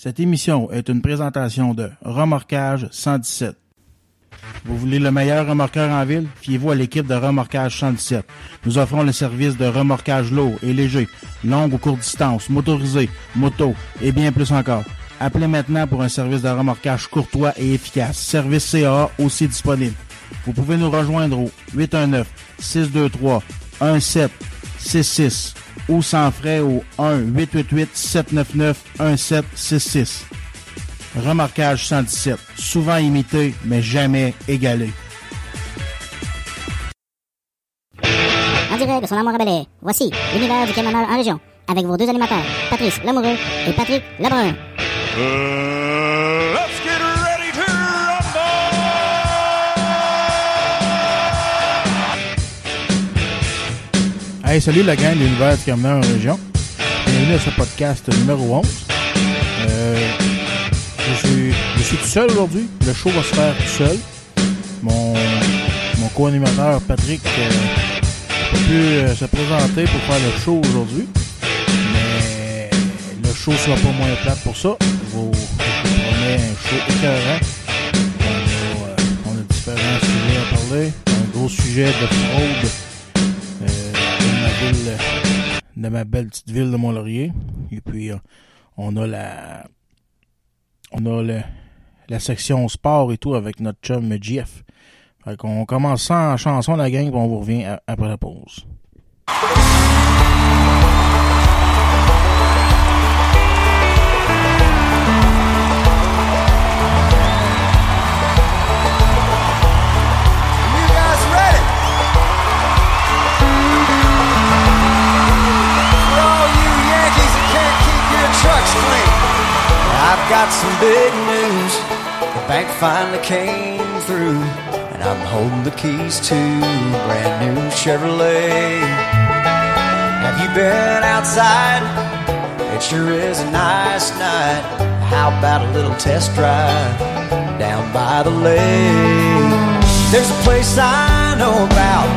Cette émission est une présentation de Remorquage 117. Vous voulez le meilleur remorqueur en ville? Fiez-vous à l'équipe de Remorquage 117. Nous offrons le service de remorquage lourd et léger, longue ou courte distance, motorisé, moto et bien plus encore. Appelez maintenant pour un service de remorquage courtois et efficace. Service CA aussi disponible. Vous pouvez nous rejoindre au 819 623 1766 ou sans frais au 1-888-799-1766. Remorquage 117, souvent imité, mais jamais égalé. En direct de son amour rebelle, voici l'univers du camionneur en région, avec vos deux animateurs, Patrice Lamoureux et Patrick Lebrun. Uh, Hey, salut la gang de l'univers du camionneur en région. Bienvenue à ce podcast numéro 11. Euh, je, suis, je suis tout seul aujourd'hui. Le show va se faire tout seul. Mon, mon co-animateur Patrick euh, n'a pas pu se présenter pour faire le show aujourd'hui. Mais le show sera pas moins plate pour ça. Je vous, promets un show écœurant. On a, euh, on a différents sujets à parler. Un gros sujet de fraude de ma belle petite ville de Mont-Laurier. Et puis, euh, on a la, on a le, la section sport et tout avec notre chum GF. Fait qu'on commence en chanson, la gang, puis on vous revient après la pause. Got some big news. The bank finally came through, and I'm holding the keys to a brand new Chevrolet. Have you been outside? It sure is a nice night. How about a little test drive down by the lake? There's a place I know about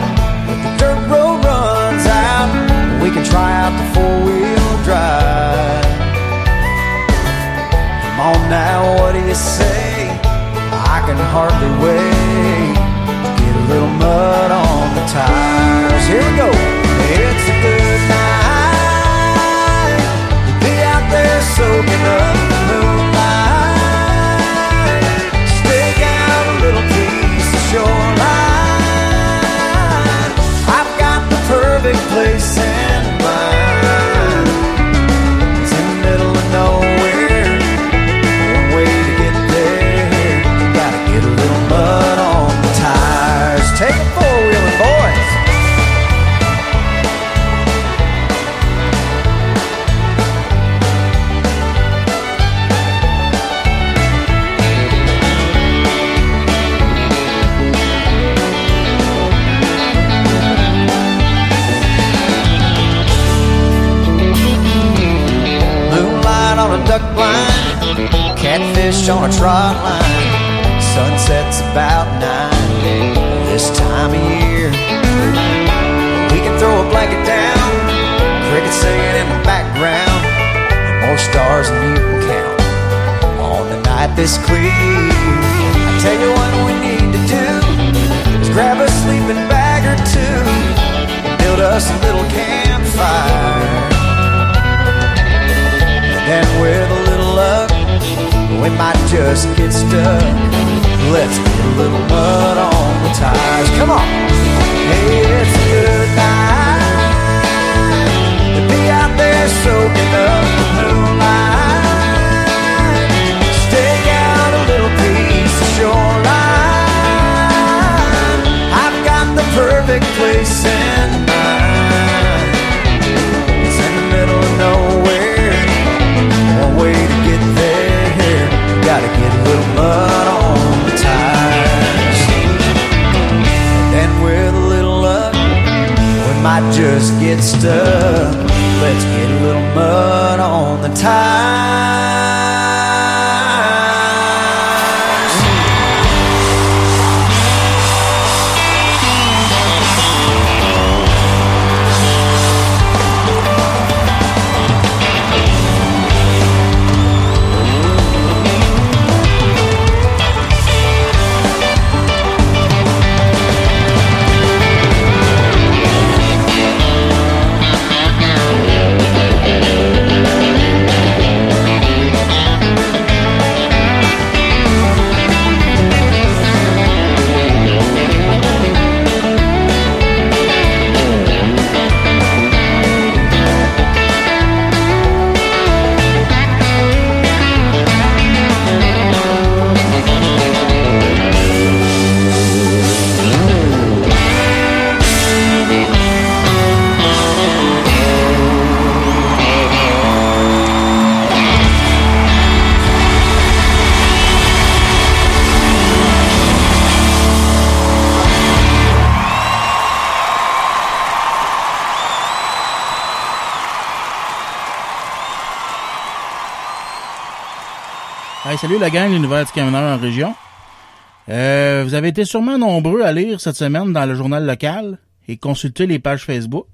where the dirt road runs out. We can try out the four wheel on now, what do you say? I can hardly wait to get a little mud on the tires. Here we go. It's a good night to be out there soaking up the moonlight. Out a little piece of shoreline. I've got the perfect place catfish on a trot line. Sunset's about nine this time of year. We can throw a blanket down, crickets singing in the background, and more stars than you can count on the night this clear. I tell you what we need to do is grab a sleeping bag or two, and build us a little campfire. And a little luck, we might just get stuck. Let's get a little mud on the tires. Come on. Hey, it's a good night to be out there soaking up the moonlight. Stake out a little piece of shoreline. I've got the perfect place just get stuck. Let's get a little mud on the tires. La gang l'univers du camionneur en région. Euh, vous avez été sûrement nombreux à lire cette semaine dans le journal local et consulter les pages Facebook.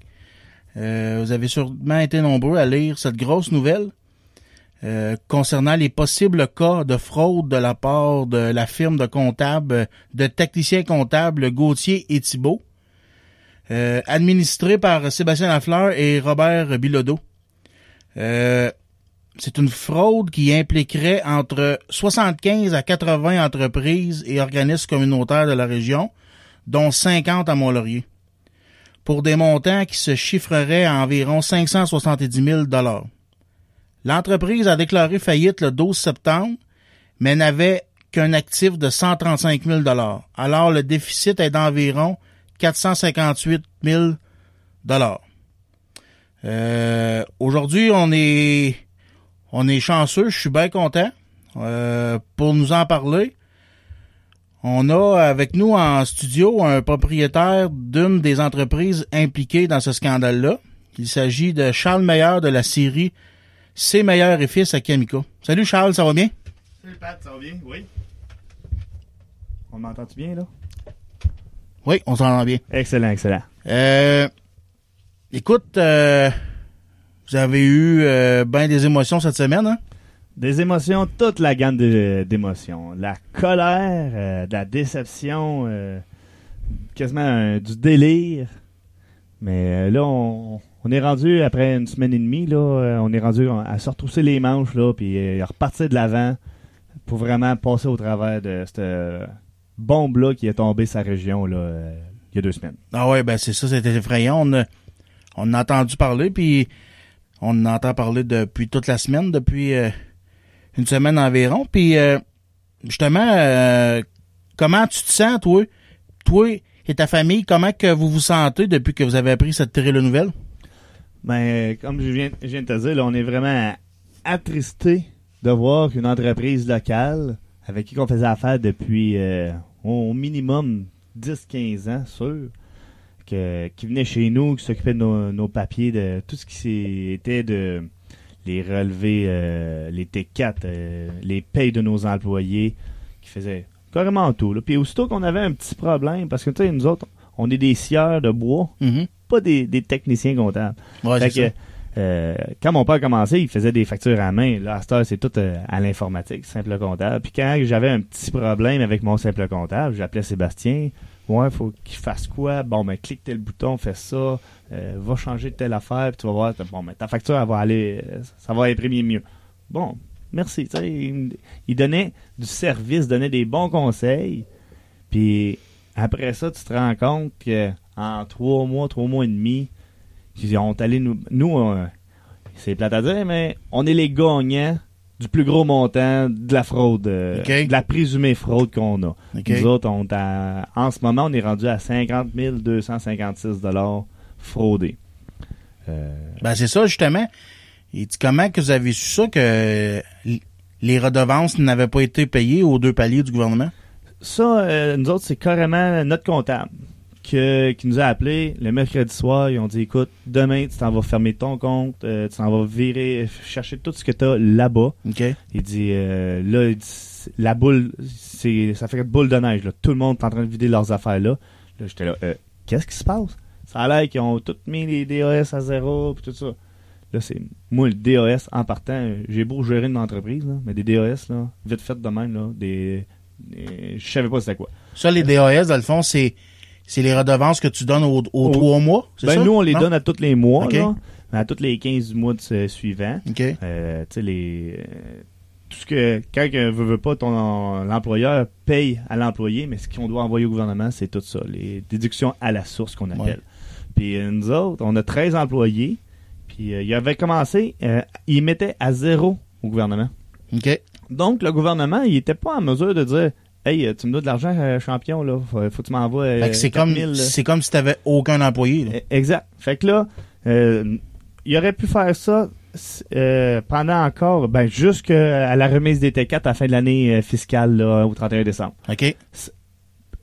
Euh, vous avez sûrement été nombreux à lire cette grosse nouvelle euh, concernant les possibles cas de fraude de la part de la firme de comptables, de techniciens comptables Gauthier et Thibault, euh, administré par Sébastien Lafleur et Robert Bilodeau. C'est une fraude qui impliquerait entre 75 à 80 entreprises et organismes communautaires de la région, dont 50 à Mont-Laurier, pour des montants qui se chiffreraient à environ 570 000 L'entreprise a déclaré faillite le 12 septembre, mais n'avait qu'un actif de 135 000 Alors, le déficit est d'environ 458 000 euh, Aujourd'hui, on est on est chanceux, je suis bien content. Euh, pour nous en parler, on a avec nous en studio un propriétaire d'une des entreprises impliquées dans ce scandale-là. Il s'agit de Charles Meilleur de la série C'est Meilleur et Fils à Kamiko. Salut Charles, ça va bien? Salut Pat, ça va bien? Oui. On m'entend-tu bien, là? Oui, on s'entend bien. Excellent, excellent. Euh, écoute, euh, vous avez eu euh, bien des émotions cette semaine, hein? Des émotions, toute la gamme d'émotions. La colère, euh, de la déception, euh, quasiment un- du délire. Mais là, on, on est rendu, après une semaine et demie, là, on est rendu à se retrousser les manches, là, puis euh, repartir de l'avant pour vraiment passer au travers de cette bombe-là qui est tombée sa région, là, il y a deux semaines. Ah ouais, ben c'est ça, c'était effrayant. On, a- on a entendu parler, puis on en entend parler depuis toute la semaine, depuis euh, une semaine environ. Puis euh, justement, euh, comment tu te sens, toi? Toi et ta famille, comment que vous vous sentez depuis que vous avez appris cette terrible nouvelle? Ben, comme je viens, je viens de te dire, là, on est vraiment attristé de voir qu'une entreprise locale avec qui on faisait affaire depuis euh, au minimum 10-15 ans, sûr, que, qui venait chez nous, qui s'occupait de nos, nos papiers, de tout ce qui était de les relevés, euh, les T4, euh, les payes de nos employés, qui faisait carrément tout. Là. Puis aussitôt qu'on avait un petit problème, parce que tu sais, nous autres, on est des scieurs de bois, Mhm. pas des, des techniciens comptables. Ouais, Fait euh, quand mon père a commencé, il faisait des factures à main. Là, à cette heure, c'est tout euh, à l'informatique, simple comptable. Puis quand j'avais un petit problème avec mon simple comptable, j'appelais Sébastien. Ouais, faut qu'il fasse quoi? Bon, ben, clique tel bouton, fais ça, euh, va changer telle affaire, puis tu vas voir, bon, ben, ta facture, elle va aller, ça va imprimer mieux. Bon, merci. Il, il donnait du service, donnait des bons conseils. Puis après ça, tu te rends compte que en trois mois, trois mois et demi, ils ont allé nous. Nous, euh, c'est plate à dire, mais on est les gagnants du plus gros montant de la fraude, euh, de la présumée fraude qu'on a. Nous autres, on à- en ce moment, on est rendu à 50 256 dollars fraudés. Euh, Ben c'est ça, justement. Et comment que vous avez su ça que les redevances n'avaient pas été payées aux deux paliers du gouvernement? Ça, euh, nous autres, c'est carrément notre comptable que- qui nous a appelé le mercredi soir. Ils ont dit écoute, demain, tu t'en vas fermer ton compte, euh, tu t'en vas virer, chercher tout ce que tu as là-bas. Il dit euh, là, il dit, la boule, c'est ça fait une boule de neige. Là. Tout le monde est en train de vider leurs affaires là. Là, j'étais là, euh, qu'est-ce qui se passe? Ça a l'air qu'ils ont tous mis les DAS à zéro puis tout ça. Là, c'est moi le DAS en partant, j'ai beau gérer une entreprise, là, mais des DAS, là, vite fait de même, là, des, des- je savais pas c'était quoi. Ça, les DAS, dans le fond, c'est c'est les redevances que tu donnes aux, aux Au- trois mois, c'est Ben, ça? nous, on les Non? donne à tous les mois, là, à tous les 15 du mois de ce- suivant. OK. Euh, tu sais, les. euh, tout ce que. Quand euh, veut, veut pas, ton l'employeur paye à l'employé, mais ce qu'on doit envoyer au gouvernement, c'est tout ça. Les déductions à la source qu'on appelle. Ouais. Puis euh, nous autres, on a 13 employés. Puis euh, il avait commencé, euh, il mettait à zéro au gouvernement. OK. Donc le gouvernement, il était pas en mesure de dire Hey, euh, tu me donnes de l'argent, euh, champion, là. Faut, faut que tu m'envoies. euh, Fait que c'est comme, 4000, là. c'est comme si t'avais aucun employé, là. Eh, Exact. Fait que là, euh, il aurait pu faire ça pendant encore, ben, jusqu'à la remise des T4 à la fin de l'année fiscale, là, au 31 décembre. OK.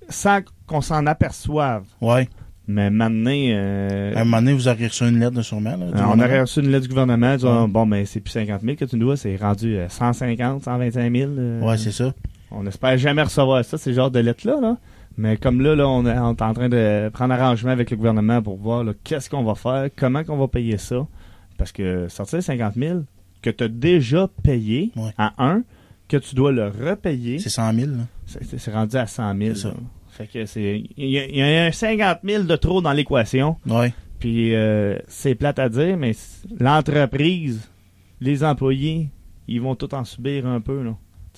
Sans qu'on s'en aperçoive. Ouais. Mais maintenant, euh, À un moment donné, vous aurez reçu une lettre, sûrement. Là, on aurait reçu une lettre du gouvernement disant Ouais. bon, ben c'est plus 50 000 que tu nous dois, c'est rendu euh, 150, 125 000. euh, Ouais, c'est ça. On n'espère jamais recevoir ça, ces genres de lettres-là. Là. Mais comme là, là on, est, on est en train de prendre arrangement avec le gouvernement pour voir qu'est-ce qu'on va faire, comment qu'on va payer ça. Parce que sortir 50 000 que tu as déjà payé Ouais. à un, que tu dois le repayer, C'est 100 000. là. c'est rendu à 100 000. C'est ça. Fait que c'est. Il y, a- il y a un 50 000 de trop dans l'équation. Ouais. Puis euh, c'est plate à dire, mais l'entreprise, les employés, ils vont tout en subir un peu. Là.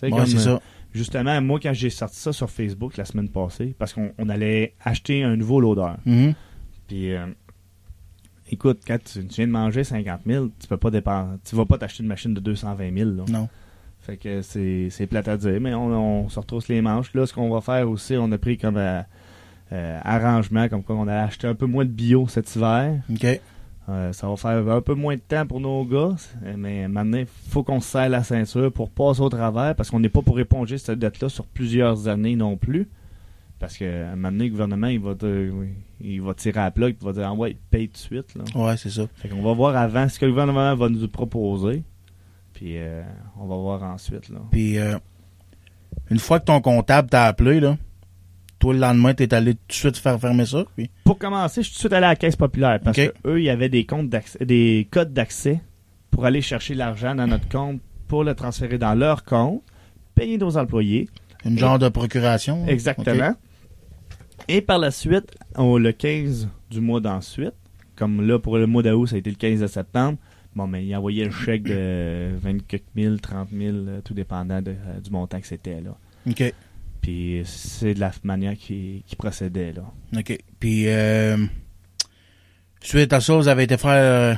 Ouais, c'est euh, ça. Justement, moi, quand j'ai sorti ça sur Facebook la semaine passée, parce qu'on on allait acheter un nouveau loader. Mhm. Puis, euh, écoute, quand tu, tu viens de manger 50 000, tu peux pas dépenser. Tu vas pas t'acheter une machine de 220 000. Là. Non. Fait que c'est c'est plate à dire, mais on, on se retrousse les manches. Là, ce qu'on va faire aussi, on a pris comme euh, euh, arrangement, comme quoi on a acheté un peu moins de bio cet hiver. OK. Euh, ça va faire un peu moins de temps pour nos gars, mais maintenant, il faut qu'on se serre la ceinture pour passer au travers, parce qu'on n'est pas pour éponger cette dette-là sur plusieurs années non plus. Parce que maintenant, le gouvernement, il va, te- il va tirer à la plug, il va dire ah ouais, paye tout de suite. Là. Ouais, c'est ça. Fait qu'on va voir avant ce que le gouvernement va nous proposer, puis euh, on va voir ensuite. Là. Puis, euh, une fois que ton comptable t'a appelé, là, toi, le lendemain, t'es allé tout de suite faire fermer ça. Puis, Pour commencer, je suis tout de suite allé à la caisse populaire parce Ok. que eux, il y avait des comptes d'accès, des codes d'accès pour aller chercher l'argent dans notre compte pour le transférer dans leur compte, payer nos employés. une genre de procuration. Exactement. Et par la suite, le 15 du mois d'ensuite, comme là pour le mois d'août, ça a été le 15 de septembre, bon, mais il envoyait le chèque de 24 000, 30 000, euh, tout dépendant de, euh, du montant que c'était. là. OK. Puis c'est de la manière qui, qui procédait. là. OK. Puis, euh, suite à ça, vous avez été faire euh,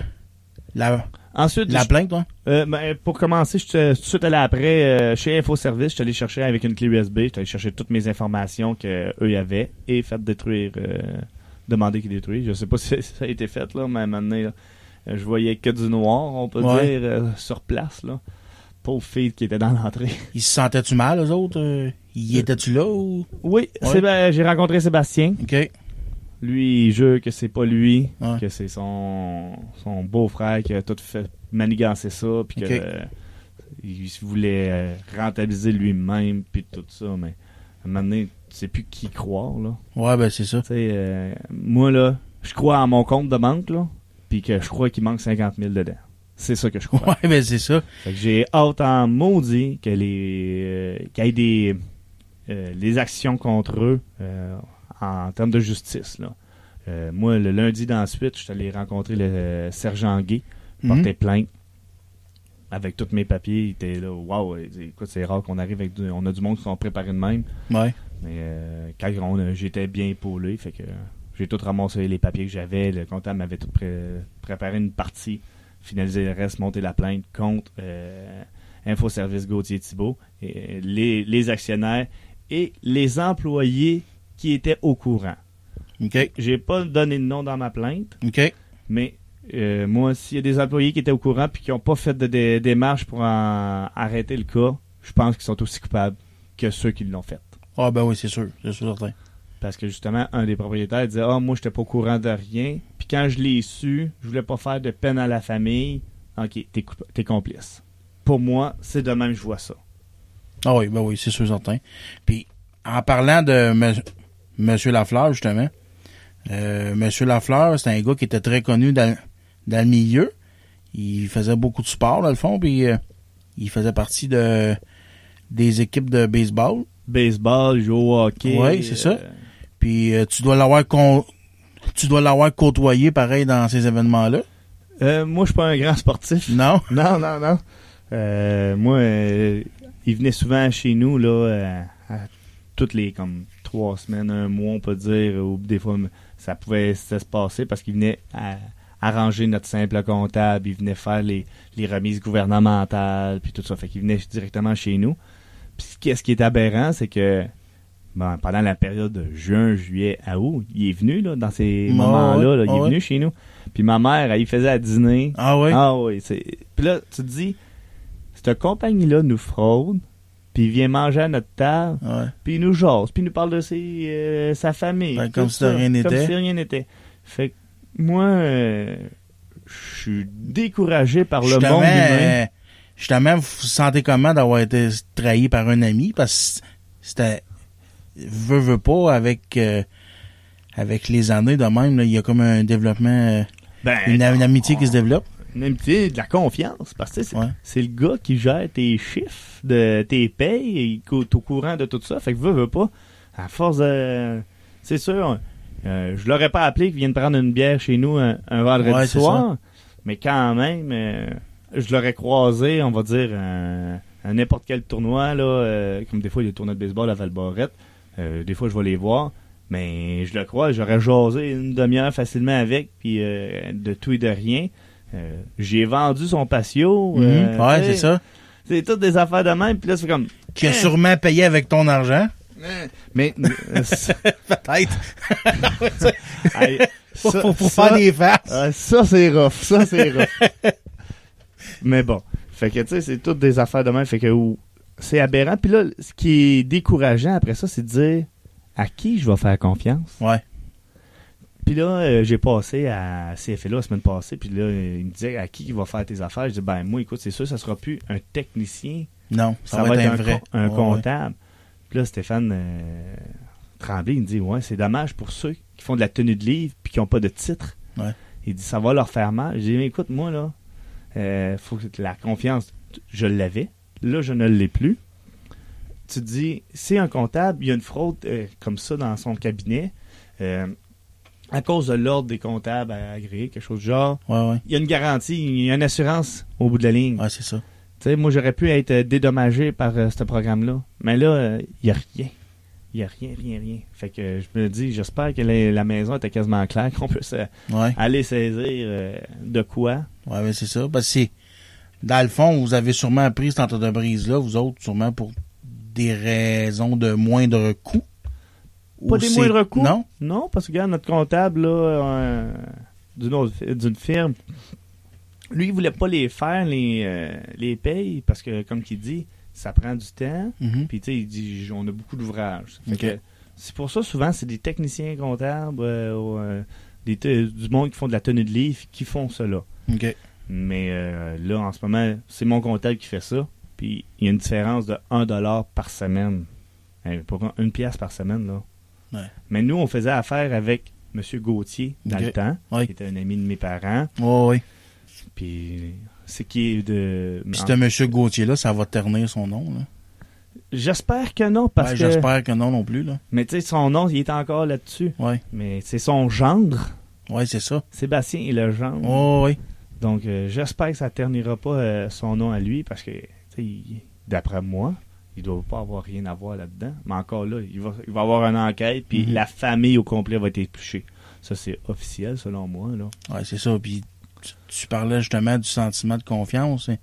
la, Ensuite, la je- plainte, toi? Euh, ben, pour commencer, je suis tout de suite allé après euh, chez InfoService. Je suis allé chercher avec une clé USB. Je suis allé chercher toutes mes informations qu'eux avaient et fait détruire, euh, demander qu'ils détruisent. Je sais pas si ça a été fait, là, mais maintenant, là, euh, je voyais que du noir, on peut Ouais. dire, sur place. Là. Pauvre fille qui était dans l'entrée. Ils se sentaient-tu mal, eux autres? Y étais-tu là ou? Oui, Ouais. J'ai rencontré Sébastien. OK. Lui, il jure que c'est pas lui, Ouais. que c'est son, son beau-frère qui a tout fait manigancer ça, puis que Ok. euh, il voulait euh, rentabiliser lui-même, puis tout ça, mais à un moment donné, tu sais plus qui croire, là. Ouais, ben, c'est ça. Tu sais, euh, moi, là, je crois à mon compte de banque, là, puis que je crois qu'il manque 50 000 dedans. C'est ça que je crois. Ouais, ben, c'est ça. Fait que j'ai hâte en maudit que les euh, qu'il y ait des les actions contre eux euh, en termes de justice. Là. Euh, moi, le lundi d'ensuite, je suis allé rencontrer le euh, sergent Gay, Mhm. porter plainte avec tous mes papiers. Il était là, waouh, écoute, c'est rare qu'on arrive avec du, on a du monde qui sont préparés de même. Ouais. Mais euh, quand j'étais bien épaulé, fait que j'ai tout ramassé les papiers que j'avais. Le comptable m'avait tout pré- préparé une partie, finalisé le reste, monté la plainte contre euh, Infoservice Gauthier Thibault, et euh, les, les actionnaires et les employés qui étaient au courant. OK. J'ai pas donné de nom dans ma plainte, OK. mais euh, moi, s'il y a des employés qui étaient au courant puis qui n'ont pas fait de dé- démarche pour en arrêter le cas, je pense qu'ils sont aussi coupables que ceux qui l'ont fait. Ah, ben oui, c'est sûr. C'est sûr, certain. Parce que justement, un des propriétaires disait Ah, moi, j'étais pas au courant de rien. Puis quand je l'ai su, je voulais pas faire de peine à la famille. Ok, t'es complice. Pour moi, c'est de même que je vois ça. Ah oui, ben oui, c'est sûr, certain. Puis, en parlant de M. Monsieur Lafleur, justement, euh, Monsieur Lafleur, c'est un gars qui était très connu dans, dans le milieu. Il faisait beaucoup de sport, dans le fond, puis euh, il faisait partie de des équipes de baseball. Baseball, jouer au hockey. Ouais, c'est ça. euh, Puis euh, tu dois l'avoir con- tu dois l'avoir côtoyé pareil dans ces événements-là? euh, moi, je suis pas un grand sportif. Non? Non, non, non. Euh, moi, il venait souvent chez nous, là, euh, à toutes les, comme, trois semaines, un mois, on peut dire, ou des fois, ça pouvait se passer parce qu'il venait à- arranger notre simple comptable, il venait faire les, les remises gouvernementales, puis tout ça. Fait qu'il venait directement chez nous. Puis, qu'est-ce qui est aberrant, c'est que, bon, pendant la période de juin, juillet, à août, il est venu, là, dans ces Ah moments-là, il ah est ouais? venu chez nous. Puis ma mère, elle, il faisait à dîner. Ah oui? Ah oui, c'est. Puis là, tu te dis, cette compagnie-là nous fraude, puis il vient manger à notre table, puis il nous jase, puis il nous parle de ses, euh, sa famille. Ben, comme si ça, rien Comme n'était. si rien n'était. Fait que moi, euh, je suis découragé par le Justement, monde humain. euh, justement, vous vous sentez comment d'avoir été trahi par un ami? Parce que c'était, veut, veut pas, avec, euh, avec les années de même, il y a comme un développement, euh, Ben, une, une amitié qui se développe. Une amitié, de la confiance. Parce que c'est Ouais. le gars qui gère tes chiffres, de tes payes, et il est au courant de tout ça. Fait que veut, veut pas. À force de. C'est sûr, euh, je l'aurais pas appelé qu'il vienne prendre une bière chez nous un, un vendredi Ouais, soir. Mais quand même, euh, je l'aurais croisé, on va dire, à, à n'importe quel tournoi, là, euh, comme des fois, il y a des tournois de baseball à Valborette. Euh, des fois, je vais les voir. Mais je le crois, j'aurais jasé une demi-heure facilement avec, puis euh, de tout et de rien. Euh, j'ai vendu son patio. Mhm. euh, ouais, c'est ça. C'est toutes des affaires de même, puis là, c'est comme... Qui a sûrement payé avec ton argent. Mais... euh, Peut-être. faut, faut ça- faire des farces. Ah, ça, c'est rough. Ça, c'est rough. Mais bon. Fait que, tu sais, c'est toutes des affaires de même. Fait que c'est aberrant. Puis là, ce qui est décourageant après ça, c'est de dire à qui je vais faire confiance? Ouais. Puis là, euh, j'ai passé à CFLA la semaine passée. Puis là, euh, il me disait à qui il va faire tes affaires? Je dis, ben, moi, écoute, c'est sûr, ça sera plus un technicien. Non, ça, va, être, un vrai. co- un Ouais, comptable. Puis là, Stéphane euh, Tremblay, il me dit Ouais, c'est dommage pour ceux qui font de la tenue de livre puis qui n'ont pas de titre. Ouais. Il dit Ça va leur faire mal. J'ai dit écoute, moi, là, euh, faut que la confiance, je l'avais. Là, je ne l'ai plus. Tu te dis C'est un comptable, il y a une fraude euh, comme ça dans son cabinet. Euh, à cause de l'ordre des comptables à agréer, quelque chose du genre, Ouais, ouais. il y a une garantie, il y a une assurance au bout de la ligne. Ouais, c'est ça. Tu sais, moi, j'aurais pu être euh, dédommagé par euh, ce programme-là. Mais là, il n'y a rien. Il n'y a rien, rien, rien. Fait que euh, je me dis, j'espère que la, la maison était quasiment claire, qu'on puisse euh, Ouais. aller saisir euh, de quoi. Ouais, ben c'est ça. Parce que. Dans le fond, vous avez sûrement appris cette entreprise-là, vous autres, sûrement pour des raisons de moindre coût. Pas des moindres coûts? Non? Non, parce que, regarde, notre comptable, là, euh, d'une autre fi- d'une firme, lui, il voulait pas les faire, les, euh, les payes, parce que, comme qu'il dit, ça prend du temps. Mhm. Puis, tu sais, il dit, on a beaucoup d'ouvrages. C'est pour ça, souvent, c'est des techniciens comptables, euh, ou, euh, des du monde qui font de la tenue de livre qui font cela. Mais euh, là, en ce moment, c'est mon comptable qui fait ça. Puis, il y a une différence de 1 dollar par semaine. Hein, pour un- une pièce par semaine, là. Ouais. Mais nous, on faisait affaire avec M. Gauthier dans le temps, qui était un ami de mes parents. Ouais, ouais. Puis, c'est qui est de... Puis ce monsieur Gauthier-là, ça va ternir son nom, là. J'espère que non, parce Ouais, que... J'espère que non non plus, là. Mais tu sais, son nom, il est encore là-dessus. Ouais. Mais c'est son gendre. Ouais, c'est ça. Sébastien est le gendre. Oh, oui. Donc, euh, j'espère que ça ternira pas euh, son nom à lui, parce que, tu sais, il- d'après moi, il doit pas avoir rien à voir là-dedans. Mais encore là, il va, il va avoir une enquête, puis Mhm. la famille au complet va être épluchée. Ça, c'est officiel, selon moi, là. Ouais, c'est ça. Puis tu, tu parlais justement du sentiment de confiance. hein.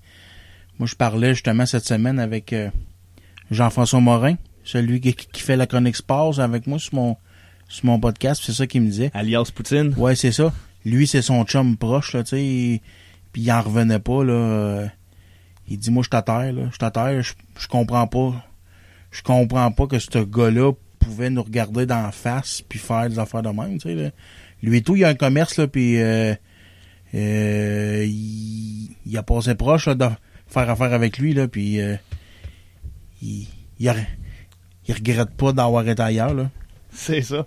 Moi, je parlais justement cette semaine avec euh, Jean-François Morin, celui qui, qui fait la Chronique Sports avec moi sur mon sur mon podcast. C'est ça qu'il me disait. Alias Poutine. Ouais, c'est ça. Lui, c'est son chum proche, là, tu sais. Puis il en revenait pas, là. euh, Il dit, moi, je t'atterre, là. Je t'atterre, je, je comprends pas. Je comprends pas que ce gars-là pouvait nous regarder dans la face puis faire des affaires de même, tu sais, là. Lui et tout, il a un commerce, là, puis euh, euh, il, il a passé proche, là, de faire affaire avec lui, là, puis euh, il, il, il regrette pas d'avoir été ailleurs, là. C'est ça.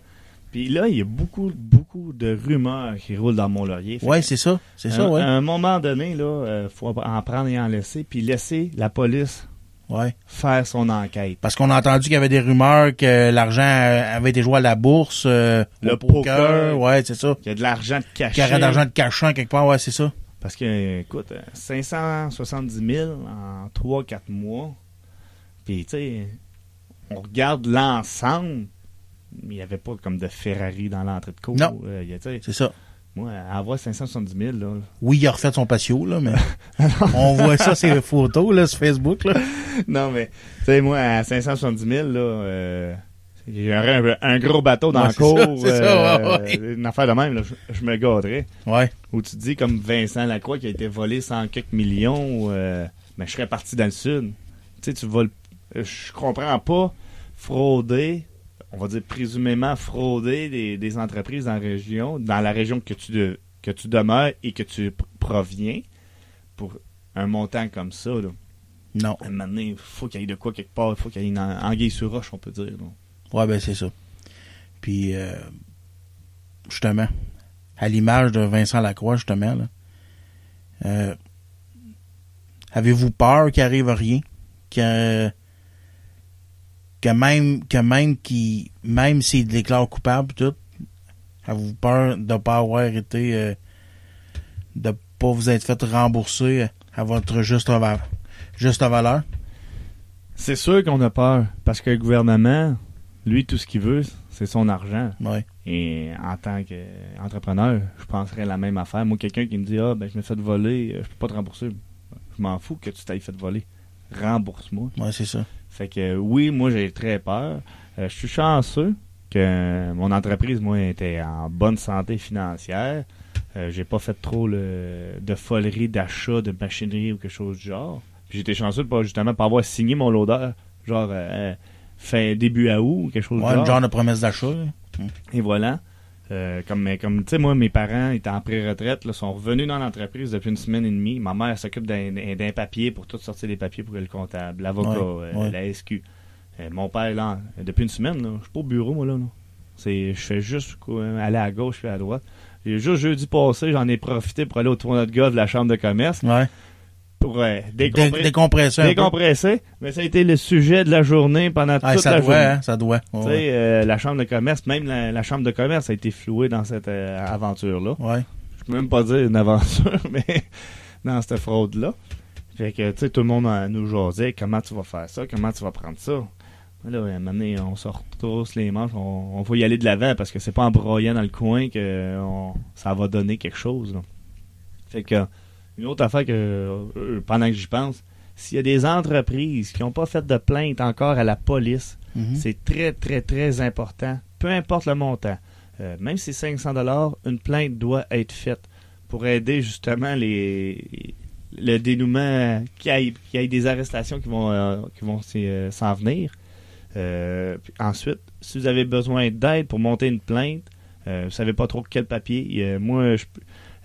Puis là, il y a beaucoup, beaucoup de rumeurs qui roulent dans mon laurier. Que, c'est ça. C'est ça, à- ouais. À un moment donné, là, euh, faut en prendre et en laisser, puis laisser la police Ouais. faire son enquête. Parce qu'on a entendu qu'il y avait des rumeurs que l'argent euh, avait été joué à la bourse, euh, Le au poker. poker. Ouais, c'est ça. Il y a de l'argent de caché. Qu'il y aurait d'argent de cachant quelque part, ouais, c'est ça. Parce que, écoute, euh, 570 000 en 3-4 mois. Puis, tu sais, on regarde l'ensemble. Il n'y avait pas comme de Ferrari dans l'entrée de cours. Non. Euh, C'est ça. moi, avoir 570 000, là. Oui, il a refait son patio, là, mais on voit ça, ces photos, là, sur Facebook, là. non, mais, tu sais, moi, à 570 000, là, euh, j'aurais un, un gros bateau dans Ouais, le ça, cours. ça, ouais, ouais. Une affaire de même, là, je, je me garderais. Ouais. Où tu te dis, comme Vincent Lacroix qui a été volé 100 quelques millions, euh, ben, je serais parti dans le sud. Tu sais, tu voles euh, je comprends pas frauder, on va dire présumément frauder des, des entreprises dans la région, dans la région que tu, de- que tu demeures et que tu proviens pour un montant comme ça. Là. Non. À un moment donné, il faut qu'il y ait de quoi quelque part, il faut qu'il y ait une an- anguille sur roche, on peut dire. là. Ouais, ben c'est ça. Puis, euh, justement, à l'image de Vincent Lacroix, justement, là, euh, avez-vous peur qu'il arrive rien? Que, que même, que même qui, même s'il déclare coupable, tout, avez-vous peur de pas avoir été, euh, de pas vous être fait rembourser à votre juste, va- juste valeur? C'est sûr qu'on a peur, parce que le gouvernement, lui, tout ce qu'il veut, c'est son argent. Ouais. Et en tant qu'entrepreneur, je penserais la même affaire. Moi, quelqu'un qui me dit Ah, ben, je me fais voler, euh, je peux pas te rembourser. Je m'en fous que tu t'ailles fait voler. Rembourse-moi. Ouais, c'est ça. Fait que oui, moi, j'ai très peur. Euh, je suis chanceux que mon entreprise, moi, était en bonne santé financière. Euh, j'ai pas fait trop le, de folerie d'achat de machinerie ou quelque chose du genre. J'étais chanceux de pas justement pas avoir signé mon loader, genre euh, fin début août ou quelque chose Ouais, genre. genre de promesse d'achat. Et voilà. Euh, comme, mais comme tu sais, moi, mes parents étaient en pré-retraite, là, sont revenus dans l'entreprise depuis une semaine et demie. Ma mère s'occupe d'un, papier pour tout sortir des papiers pour le comptable, l'avocat, Ouais, euh, ouais. la SQ. Euh, mon père, là, depuis une semaine, je suis pas au bureau, moi, là. là. C'est, je fais juste quoi, aller à gauche puis à droite. Et juste jeudi passé, j'en ai profité pour aller au tournoi de golf de la Chambre de commerce Ouais. Pour euh, Dé- décompresser, décompresser. Mais ça a été le sujet de la journée pendant Ah, toute ça la doit, journée. hein, ça doit. Ouais, Tu sais, euh, la chambre de commerce, même la, la chambre de commerce a été flouée dans cette euh, aventure-là. ouais. Je peux même pas dire une aventure, mais dans cette fraude-là. Fait que, tu sais, tout le monde euh, nous jasait comment tu vas faire ça, comment tu vas prendre ça. Là, à un moment donné, on se retrousse les manches, on, on va y aller de l'avant parce que c'est pas en broyant dans le coin que on- ça va donner quelque chose. là. Fait que, une autre affaire que, euh, pendant que j'y pense, s'il y a des entreprises qui n'ont pas fait de plainte encore à la police, Mhm. c'est très, très, très important. Peu importe le montant. Euh, même si c'est 500 dollars, une plainte doit être faite pour aider justement les le dénouement, qu'il y ait, qu'il y ait des arrestations qui vont, euh, qui vont euh, s'en venir. Euh, puis ensuite, si vous avez besoin d'aide pour monter une plainte, euh, vous savez pas trop quel papier, euh, moi, je,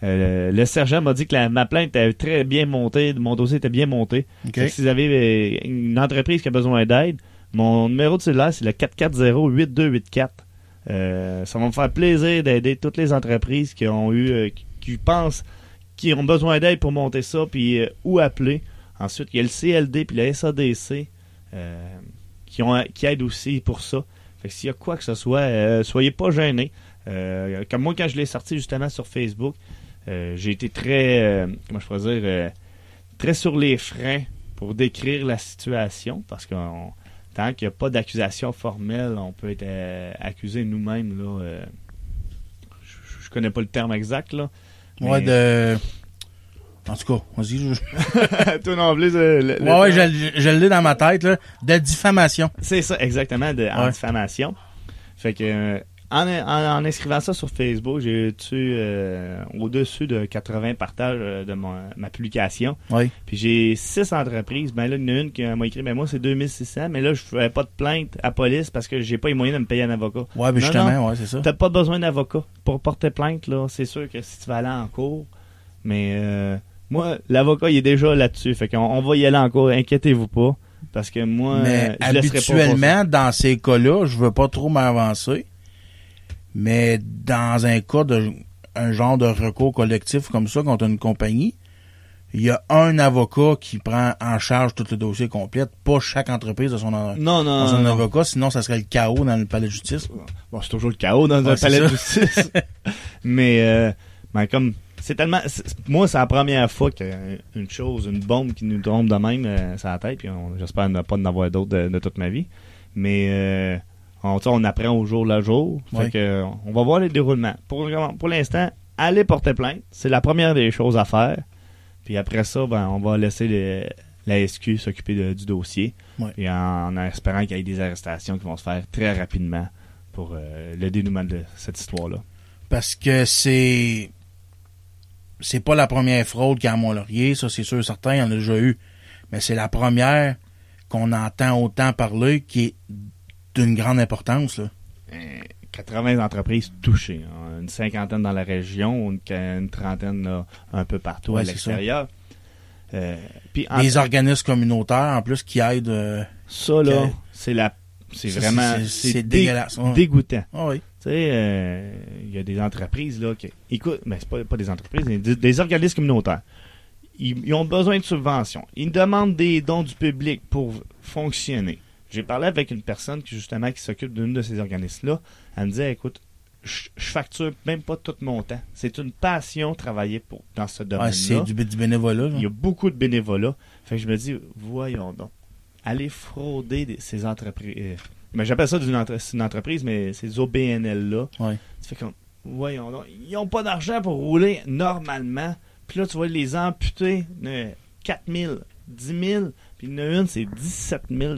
euh, le sergent m'a dit que la- ma plainte était très bien montée, mon dossier était bien monté. Si vous avez euh, une entreprise qui a besoin d'aide, mon numéro de cellulaire, c'est le 440-8284. Euh, ça va me faire plaisir d'aider toutes les entreprises qui ont eu, euh, qui, qui pensent, qui ont besoin d'aide pour monter ça, puis où appeler. Ensuite, il y a le CLD puis la SADC qui, ont, qui aident aussi pour ça. Fait que s'il y a quoi que ce soit, soyez pas gênés. Euh, comme moi, quand je l'ai sorti justement sur Facebook, j'ai été très, euh, comment je pourrais dire, euh, très sur les freins pour décrire la situation, parce que tant qu'il n'y a pas d'accusation formelle, on peut être euh, accusé nous-mêmes. Là, euh, je, je connais pas le terme exact là. Ouais, mais- de. En tout cas, vas-y. Je... Toi non plus, euh, le- le Ouais, ouais, terme- je, je l'ai dans ma tête, là. De diffamation. C'est ça, exactement, de, en diffamation. Fait que, euh, en, en, en inscrivant ça sur Facebook, j'ai eu euh, au-dessus de 80 partages euh, de mon- ma publication. Oui. Puis j'ai six entreprises. Ben là, il y en a une qui m'a écrit, ben moi, c'est 2600, mais là, je ferais pas de plainte à police parce que j'ai pas les moyens de me payer un avocat. Ouais, mais Non, justement, ouais, c'est ça. T'as pas besoin d'avocat pour porter plainte, là. C'est sûr que si tu vas aller en cours, mais euh, moi, l'avocat, il est déjà là-dessus. Fait qu'on on va y aller en cours, inquiétez-vous pas. Parce que moi, Mais je laisserai pas habituellement, dans ces cas-là, je veux pas trop m'avancer. Mais dans un cas de un genre de recours collectif comme ça contre une compagnie, il y a un avocat qui prend en charge tout le dossier complet, pas chaque entreprise de son, a Non, non, son avocat, sinon ça serait le chaos dans le palais de justice. Bon, c'est toujours le chaos dans un Ouais, c'est palais de justice. Mais, euh, ben, comme, c'est tellement, moi, c'est la première fois qu'une chose, une bombe qui nous tombe de même euh, sur la tête, puis j'espère ne pas en avoir d'autres de, de toute ma vie. Mais, euh, on, on apprend au jour le jour. Fait que, on va voir les déroulements. Pour, pour l'instant, allez porter plainte. C'est la première des choses à faire. Puis après ça, ben, on va laisser les- la SQ s'occuper du dossier. Ouais. Et en, en espérant qu'il y ait des arrestations qui vont se faire très rapidement pour euh, le dénouement de cette histoire-là. Parce que c'est c'est pas la première fraude qui a à Mont-Laurier, ça c'est sûr certain, il y en a déjà eu. Mais c'est la première qu'on entend autant parler, qui est d'une grande importance. Là. Euh, 80 entreprises touchées. hein. Une cinquantaine dans la région, une, une trentaine là, un peu partout Ouais, à l'extérieur. Euh, puis en- Des organismes communautaires, en plus, qui aident. euh, ça, là, que- c'est la. C'est vraiment. c'est- dé- dégoûtant. ah oui. Tu sais, euh, il y a des entreprises, là, qui. Écoute, mais c'est pas, pas des entreprises, des, des organismes communautaires. Ils, ils ont besoin de subventions. Ils demandent des dons du public pour fonctionner. J'ai parlé avec une personne qui, justement, qui s'occupe d'une de ces organismes-là. Elle me disait, écoute, je, facture même pas tout mon temps. C'est une passion travailler pour, dans ce domaine-là. c'est du, du bénévolat. là. Il y a beaucoup de bénévolat. Fait que je me dis, voyons donc, aller frauder des- ces entreprises. euh, mais j'appelle ça d'une entre- une entreprise, mais ces OBNL-là. Ouais. Tu fais comme, voyons donc, ils n'ont pas d'argent pour rouler normalement. Puis là, tu vas les amputer de 4 000, 10 000, puis il y en a une, c'est 17 000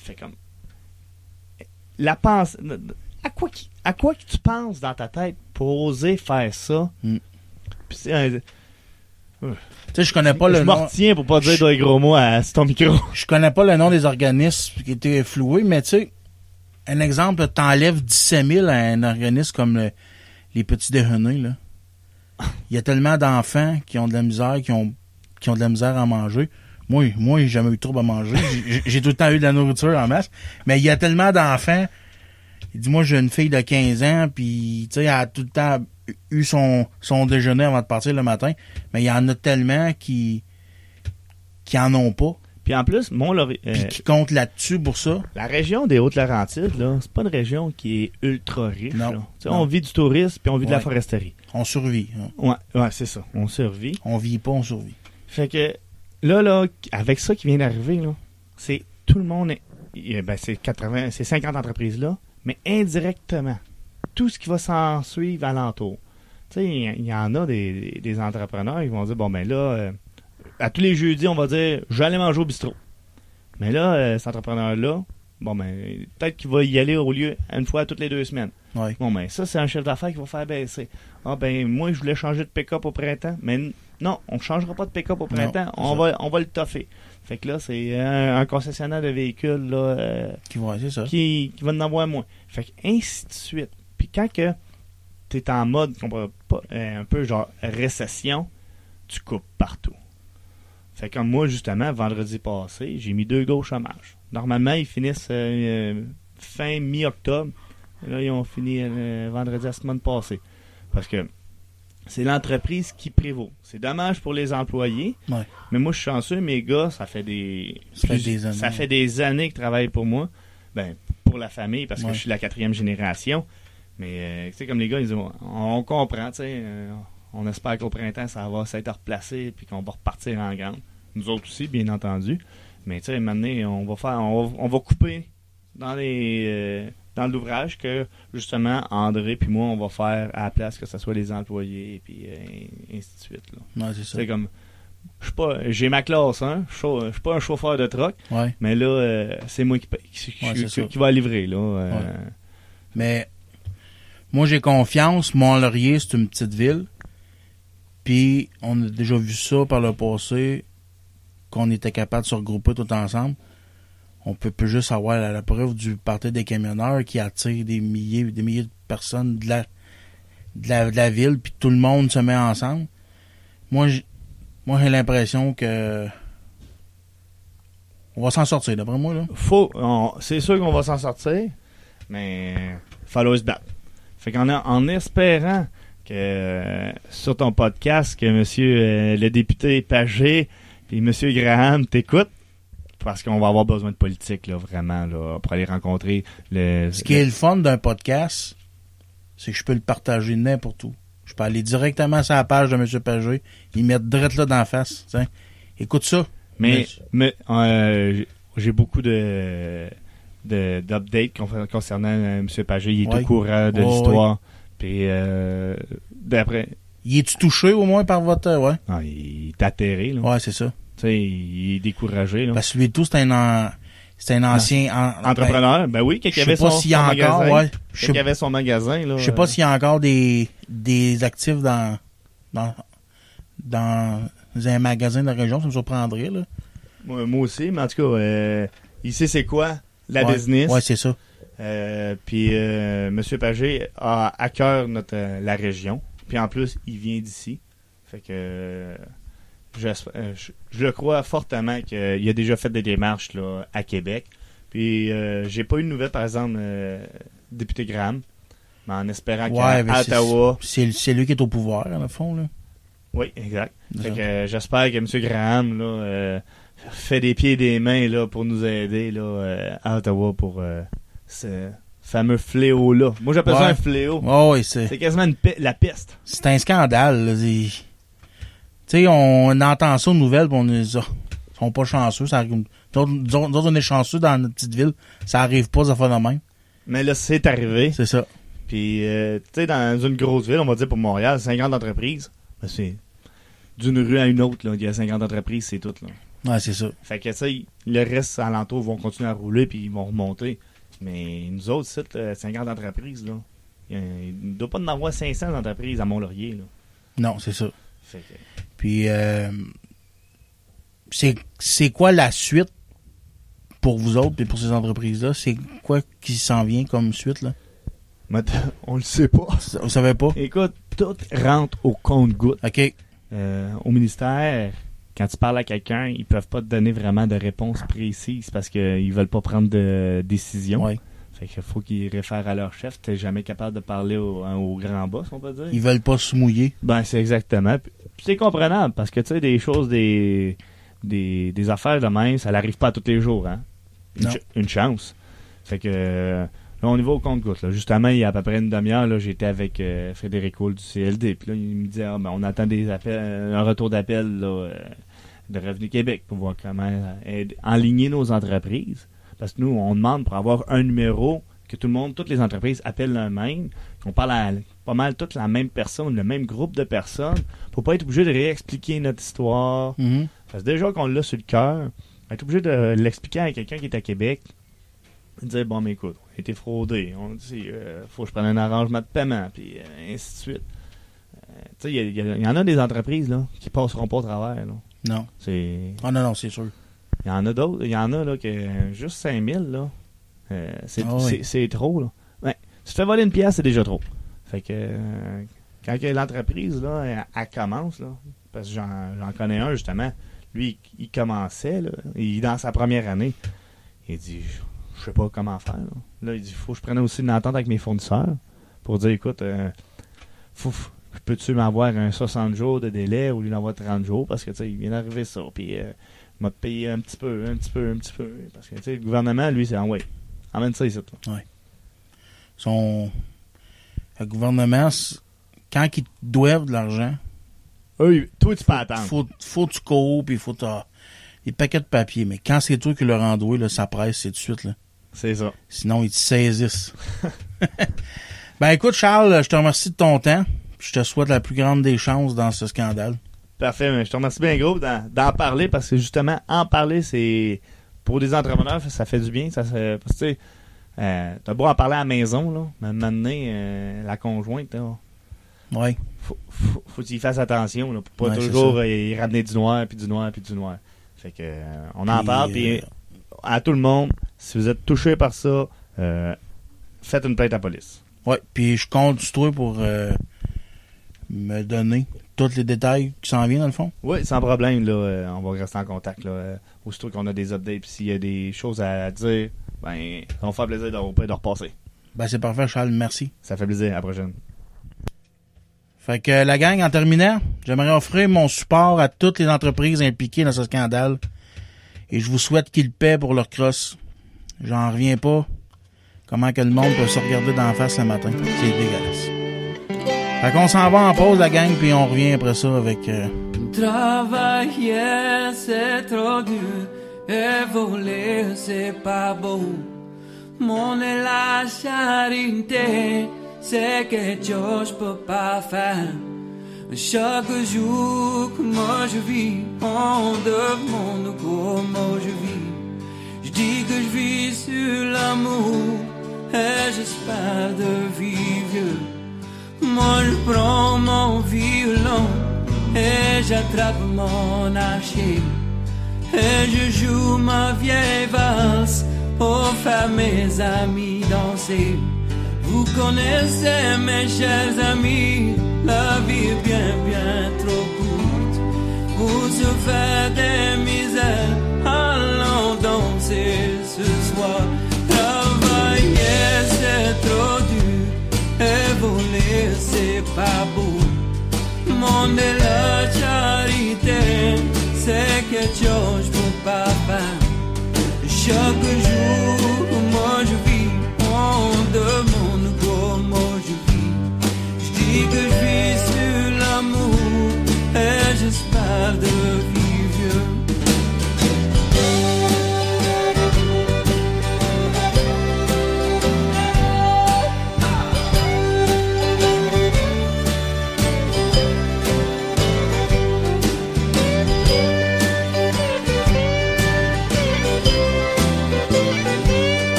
Tu fais comme. La pense. À quoi, qui- à quoi que tu penses dans ta tête pour oser faire ça? Mm. Puis un- Tu sais, je connais pas je le m'en nom. retiens pour pas dire des gros mots à ton micro. Je connais pas le nom des organismes qui étaient floués, mais tu sais, un exemple, t'enlèves 17 000 à un organisme comme le- les petits déjeuners, là. Il y a tellement d'enfants qui ont de la misère, qui ont, qui ont de la misère à manger. Moi, moi, j'ai jamais eu trouble à manger. J'ai- tout le temps eu de la nourriture en masse. Mais il y a tellement d'enfants. Il dit, moi, j'ai une fille de 15 ans, puis, tu sais, elle a tout le temps eu son, son déjeuner avant de partir le matin. Mais il y en a tellement qui, qui en ont pas. Puis en plus, mon euh, Puis qui comptent là-dessus pour ça. la région des Hautes-Laurentides, là, c'est pas une région qui est ultra riche. Non. là. Tu sais, Non. On vit du tourisme puis on vit de la foresterie. On survit. hein. Ouais, ouais, c'est ça. On survit. On vit pas, on survit. Fait que là, là, avec ça qui vient d'arriver, c'est tout le monde. est- ben, c'est 80, c'est 50 entreprises là, mais indirectement, tout ce qui va s'en suivre alentour. Tu sais, il y- en a des, entrepreneurs qui vont dire bon ben là, euh, à tous les jeudis, on va dire aller manger au bistrot. Mais là, euh, cet entrepreneur-là, bon ben, peut-être qu'il va y aller au lieu une fois toutes les deux semaines. Ouais. Bon, ben, ça, c'est un chef d'affaires qui va faire baisser. Ah, ben, moi, je voulais changer de pick-up au printemps, mais non, on ne changera pas de pick-up au printemps, on va, on va le toffer. Fait que là, c'est un, un concessionnaire de véhicules, là, euh, Qui vont, ça. qui, qui va en avoir moins. Fait que, ainsi de suite. Puis quand que t'es en mode, pas, euh, un peu genre récession, tu coupes partout. Fait que comme moi, justement, vendredi passé, j'ai mis deux gars au chômage. Normalement, ils finissent euh, euh, fin mi-octobre. Là, ils ont fini euh, vendredi la semaine passée. Parce que c'est l'entreprise qui prévaut. C'est dommage pour les employés. Ouais. Mais moi, je suis chanceux. Mes gars, ça fait des, Ça fait des années. ça fait des années qu'ils travaillent pour moi. Ben, pour la famille, parce que je suis la quatrième génération. Mais, euh, tu sais, comme les gars, ils disent, on, on comprend, tu sais. on espère qu'au printemps, ça va s'être replacé puis qu'on va repartir en grande. Nous autres aussi, bien entendu. Mais, tu sais, maintenant, on va faire, on va, on va couper dans les, euh, dans l'ouvrage que, justement, André puis moi, on va faire à la place que ce soit les employés et puis euh, ainsi de suite, là. Ouais, c'est ça. Comme, je suis pas, j'ai ma classe, hein. Je suis pas- je suis pas un chauffeur de truck, Ouais. mais là, euh, c'est moi qui, qui, qui- Ouais, qui- qui va livrer, là. Mais moi, j'ai confiance. Mont-Laurier, c'est une petite ville. Puis, on a déjà vu ça par le passé, qu'on était capable de se regrouper tout ensemble. On peut juste avoir la, preuve du parti des camionneurs qui attire des milliers, des milliers de personnes de la, de la, ville, puis tout le monde se met ensemble. Moi, j'ai, moi, j'ai l'impression que on va s'en sortir, d'après moi, là. faut, c'est sûr qu'on va s'en sortir, mais falloir se battre. Fait qu'en en espérant que euh, sur ton podcast que monsieur euh, le député Pagé puis monsieur Graham t'écoutent parce qu'on va avoir besoin de politique là vraiment là pour aller rencontrer le Ce qui est le fun d'un podcast, c'est que je peux le partager n'importe où. Je peux aller directement sur la page de M. Pagé, il met direct là d'en face. tiens. Écoute ça. Mais, mais euh, j'ai- beaucoup de de- d'updates con- concernant euh, M. Pagé. Il est Ouais. au courant de Ouais, l'histoire. Puis euh, d'après, Y es-tu touché au moins par votre. Ouais? ah, il est atterré. Là. Ouais, c'est ça. Tu sais, il est découragé. Là. Parce que lui et tout, c'est un, an- c'est un ancien. en- Entrepreneur, ben oui, ben, il sais avait pas son, a son encore. magasin. Ouais. Quand Je il sais, avait son magasin. Là, je sais pas euh, s'il y a encore des, des actifs dans, dans, dans un magasin de la région, ça me surprendrait, là. Moi, moi aussi, mais en tout cas, euh, il sait c'est quoi la Ouais. business. Ouais, c'est ça. Euh, puis euh, M. Pagé a à cœur notre, euh, la région. Puis en plus, il vient d'ici. Fait que euh, je, je le crois fortement qu'il a déjà fait des démarches là, à Québec. Puis euh, j'ai pas eu de nouvelles, par exemple, euh, député Graham. Mais en espérant Ouais, qu'à Ottawa. C'est lui qui est au pouvoir, dans le fond, là. Oui, exact. Fait que euh, j'espère que M. Graham là, fait des pieds et des mains là, pour nous aider là, à Ottawa pour ce fameux fléau-là. Moi, j'appelle ça un fléau. C'est C'est quasiment une pe- la peste. c'est un scandale. là. Tu sais, on entend ça aux nouvelles, pis on est ah, ils sont pas chanceux. Ça arrive. Nous autres, nous on est chanceux dans notre petite ville. Ça arrive pas, ça fait de même. Mais là, c'est arrivé. C'est ça. Puis, euh, tu sais, dans une grosse ville, on va dire pour Montréal, 50 entreprises. Ben, c'est d'une rue à une autre, là. Il y a 50 entreprises, c'est tout, là. Ouais, c'est ça. Fait que, tu sais, le reste alentour vont continuer à rouler puis ils vont remonter. Mais nous autres, c'est euh, 50 entreprises, là. Il ne doit pas en avoir 500 entreprises à Mont-Laurier, là. Non, c'est ça. Que, Puis, euh, c'est c'est quoi la suite pour vous autres et pour ces entreprises-là? C'est quoi qui s'en vient comme suite, là? mais t- on le sait pas. Vous savez pas? Écoute, tout rentre au compte-goutte. OK. Euh, au ministère, quand tu parles à quelqu'un, ils peuvent pas te donner vraiment de réponse précise parce qu'ils veulent pas prendre de décision. Ouais. Fait qu'il faut qu'ils réfèrent à leur chef. T'es jamais capable de parler au, hein, au grand boss, on peut dire. Ils veulent pas se mouiller. Ben, c'est exactement. Puis, c'est comprenable parce que, tu sais, des choses, des, des, des affaires de même, ça n'arrive pas tous les jours, hein. Une, ch- une chance. Fait que, là, on y va au compte-goutte. Justement, il y a à peu près une demi-heure, là, j'étais avec euh, Frédéric Houle du CLD. Puis là, il me disait, ah, ben, on attend des appels, un retour d'appel, là, euh, de Revenu Québec pour voir comment euh, aider- enligner nos entreprises. Parce que nous, on demande pour avoir un numéro que tout le monde, toutes les entreprises appellent le même, qu'on parle à pas mal toute la même personne, le même groupe de personnes, pour pas être obligé de réexpliquer notre histoire. Mhm. Parce que déjà qu'on l'a sur le cœur, être obligé de l'expliquer à quelqu'un qui est à Québec, dire bon mais écoute, on a été fraudé, on dit euh, faut que je prenne un arrangement de paiement, puis euh, ainsi de suite. Euh, tu sais, il y, en a des entreprises là qui passeront pas au travers. Là. Non. C'est Ah non, non, c'est sûr. il y en a d'autres, il y en a là que juste 5000 là, euh, c'est Ah oui. c'est- c'est trop là. Ouais, si tu fais voler une pièce, c'est déjà trop. Fait que euh, quand l'entreprise là, elle, elle commence là, parce que j'en j'en connais un justement, lui il, il commençait là, il dans sa première année. Il dit je je sais pas comment faire. Là, Là, il dit faut que je prenne aussi une entente avec mes fournisseurs pour dire écoute euh, faut, peux-tu m'avoir un 60 jours de délai au lieu d'avoir 30 jours? Parce que tu sais il vient d'arriver ça puis euh, m'a payé un petit peu, un petit peu, un petit peu. Parce que, tu sais, le gouvernement, lui, c'est en ouais. Emmène ça ici, toi. Son... Le gouvernement, quand ils te doivent de l'argent, Eux, toi, tu peux attendre. faut, faut que tu cours, puis faut t'as des paquets de papier. Mais quand c'est toi qui leur là, ça presse, c'est tout de suite, là. C'est ça. Sinon, ils te saisissent. ben écoute, Charles, je te remercie de ton temps. Je te souhaite la plus grande des chances dans ce scandale. Parfait. mais Je te remercie bien gros d'en parler parce que justement, en parler, c'est pour des entrepreneurs, ça fait du bien. Ça, parce que euh, t'as beau en parler à la maison, là, mais maintenant, euh, la conjointe, là, Ouais. faut, faut, faut qu'il fasse attention, là, pour pas Ouais, toujours euh, y ramener du noir, puis du noir, puis du noir. Fait que, euh, on en Puis, parle, puis à tout le monde, si vous êtes touché par ça, faites une plainte à la police. Ouais. Puis je compte sur toi pour me donner tous les détails qui s'en viennent, dans le fond. Oui, sans problème, là, euh, on va rester en contact, là, euh, aussitôt qu'on a des updates, puis s'il y a des choses à dire, ben, ça va me faire plaisir de, de repasser. Ben c'est parfait, Charles. Merci. Ça fait plaisir, à la prochaine. Fait que la gang, en terminant, j'aimerais offrir mon support à toutes les entreprises impliquées dans ce scandale. Et je vous souhaite qu'ils paient pour leur crosse. J'en reviens pas. Comment que le monde peut se regarder d'en face le matin. C'est dégueulasse. Fait qu'on s'en va en pause, la gang, puis on revient après ça avec... euh, Travailler c'est trop dur et voler c'est pas beau. Mon et la charité c'est quelque chose je peux pas faire. Chaque jour que moi je vis, on demande comment je vis. Je dis que je vis sur l'amour et j'espère de vivre. Moi je prends mon violon et j'attrape mon archer Et je joue ma vieille valse pour faire mes amis danser. Vous connaissez mes chers amis, la vie est bien bien trop courte pour se faire des misères. Allons danser ce soir. C'est pas beau. Monde de la charité, c'est quelque chose pas faire. Chaque jour, moi je vis, on demande comment je vis. Je dis que je vis sur l'amour et j'espère de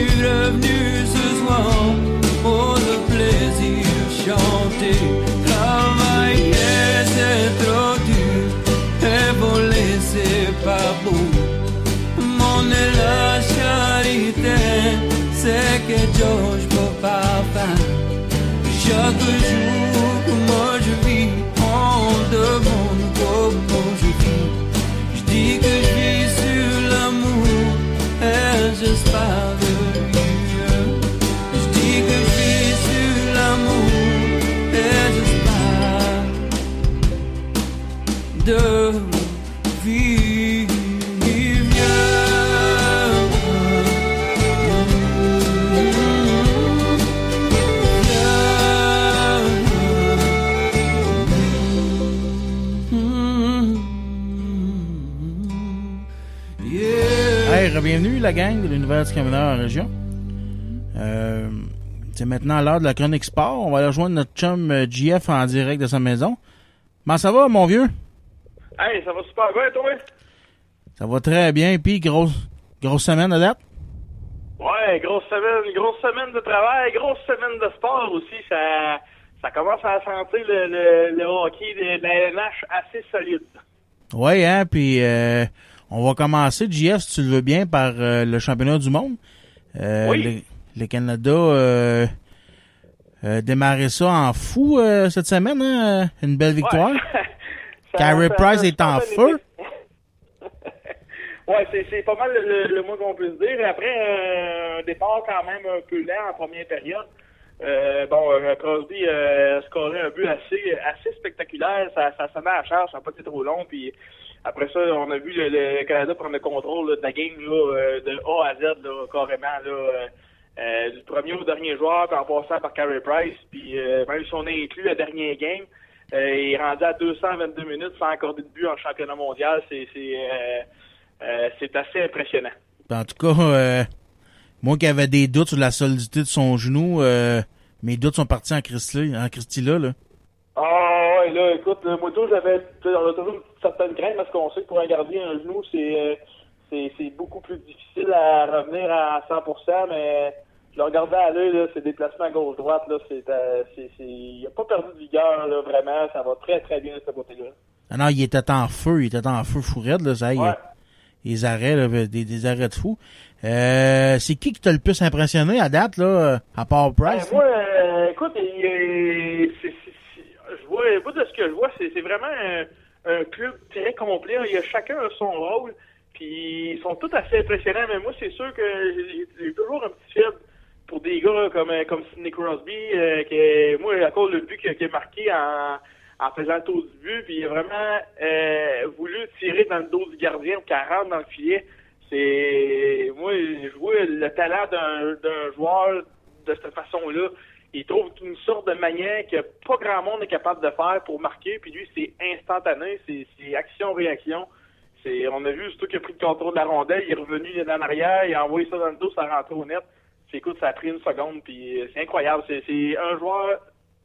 suis revenu ce soir pour le plaisir chanter. Travailler c'est trop dur et voler c'est pas beau. Mon est la charité, c'est que je peux pas faire. Chaque jour, moi je vis, on demande bienvenue la gang de l'univers du camionneur en région. Euh, c'est maintenant l'heure de la chronique sport. On va aller rejoindre notre chum euh, JF en direct de sa maison. Comment ça va, mon vieux? Hey, ça va super bien, toi? Ça va très bien. Puis, grosse, grosse semaine à date? Ouais, grosse semaine, grosse semaine de travail, grosse semaine de sport aussi. Ça, ça commence à sentir le, le, le hockey de, la LNH assez solide. Oui, hein, puis euh, on va commencer, JF, si tu le veux bien, par euh, le championnat du monde. Euh, Oui. le, le Canada euh, euh, démarrait ça en fou euh, cette semaine, hein? Une belle victoire. Carey ça- Price est en feu. ouais, c'est, pas mal le, le, moins qu'on puisse dire. Après, euh, un départ quand même un peu lent en première période. Euh, bon, euh, Crosby euh, a scoré un but assez, assez spectaculaire. Ça, ça sonnait à la charge, ça n'a pas été trop long. Puis après ça, on a vu le, le Canada prendre le contrôle là, de la game là, euh, de A à Z, là, carrément. Là, euh, euh, du premier au dernier joueur, en passant par Carey Price. Puis euh, même si on est inclus la dernière game, il est rendu à 222 minutes sans accorder de but en championnat mondial. C'est assez impressionnant. En tout cas, moi qui avais des doutes sur la solidité de son genou, euh, mes doutes sont partis en Christy, en Christy là, là. Ah ouais, là, écoute, moi, tout, j'avais, on a toujours une certaine crainte parce qu'on sait que pour un gardien, un genou, c'est, euh, c'est, c'est beaucoup plus difficile à revenir à 100%, mais je le regardais à l'œil, là, ses déplacements gauche-droite, là, c'est, euh, c'est, c'est, il a pas perdu de vigueur, là, vraiment, ça va très, très bien de ce côté-là. Ah non, il était en feu, il était en feu fourette, là, ça y est. Ouais. Les arrêts, là, des, des arrêts de fou. Euh, c'est qui qui t'a le plus impressionné à date, là, à part Price? Ben, moi, euh, écoute, il, il- c'est- vois, moi, de ce que je vois, c'est vraiment un, club très complet. Il y a chacun son rôle, puis ils sont tous assez impressionnants. Mais moi, c'est sûr que j'ai toujours un petit faible pour des gars comme comme Sidney Crosby, euh, moi, à cause du but qu'il a- marqué en, faisant le du but, il a vraiment euh, voulu tirer dans le dos du gardien pour qu'elle rentre dans le filet. C'est moi, je vois le talent d'un joueur de cette façon-là. Il trouve une sorte de manière que pas grand monde est capable de faire pour marquer. Puis lui, c'est instantané, c'est action-réaction. on a vu surtout qu'il a pris le contrôle de la rondelle, il est revenu en arrière, il a envoyé ça dans le dos, ça a rentré au net. Puis, écoute, ça a pris une seconde, puis euh, c'est incroyable. C'est, un joueur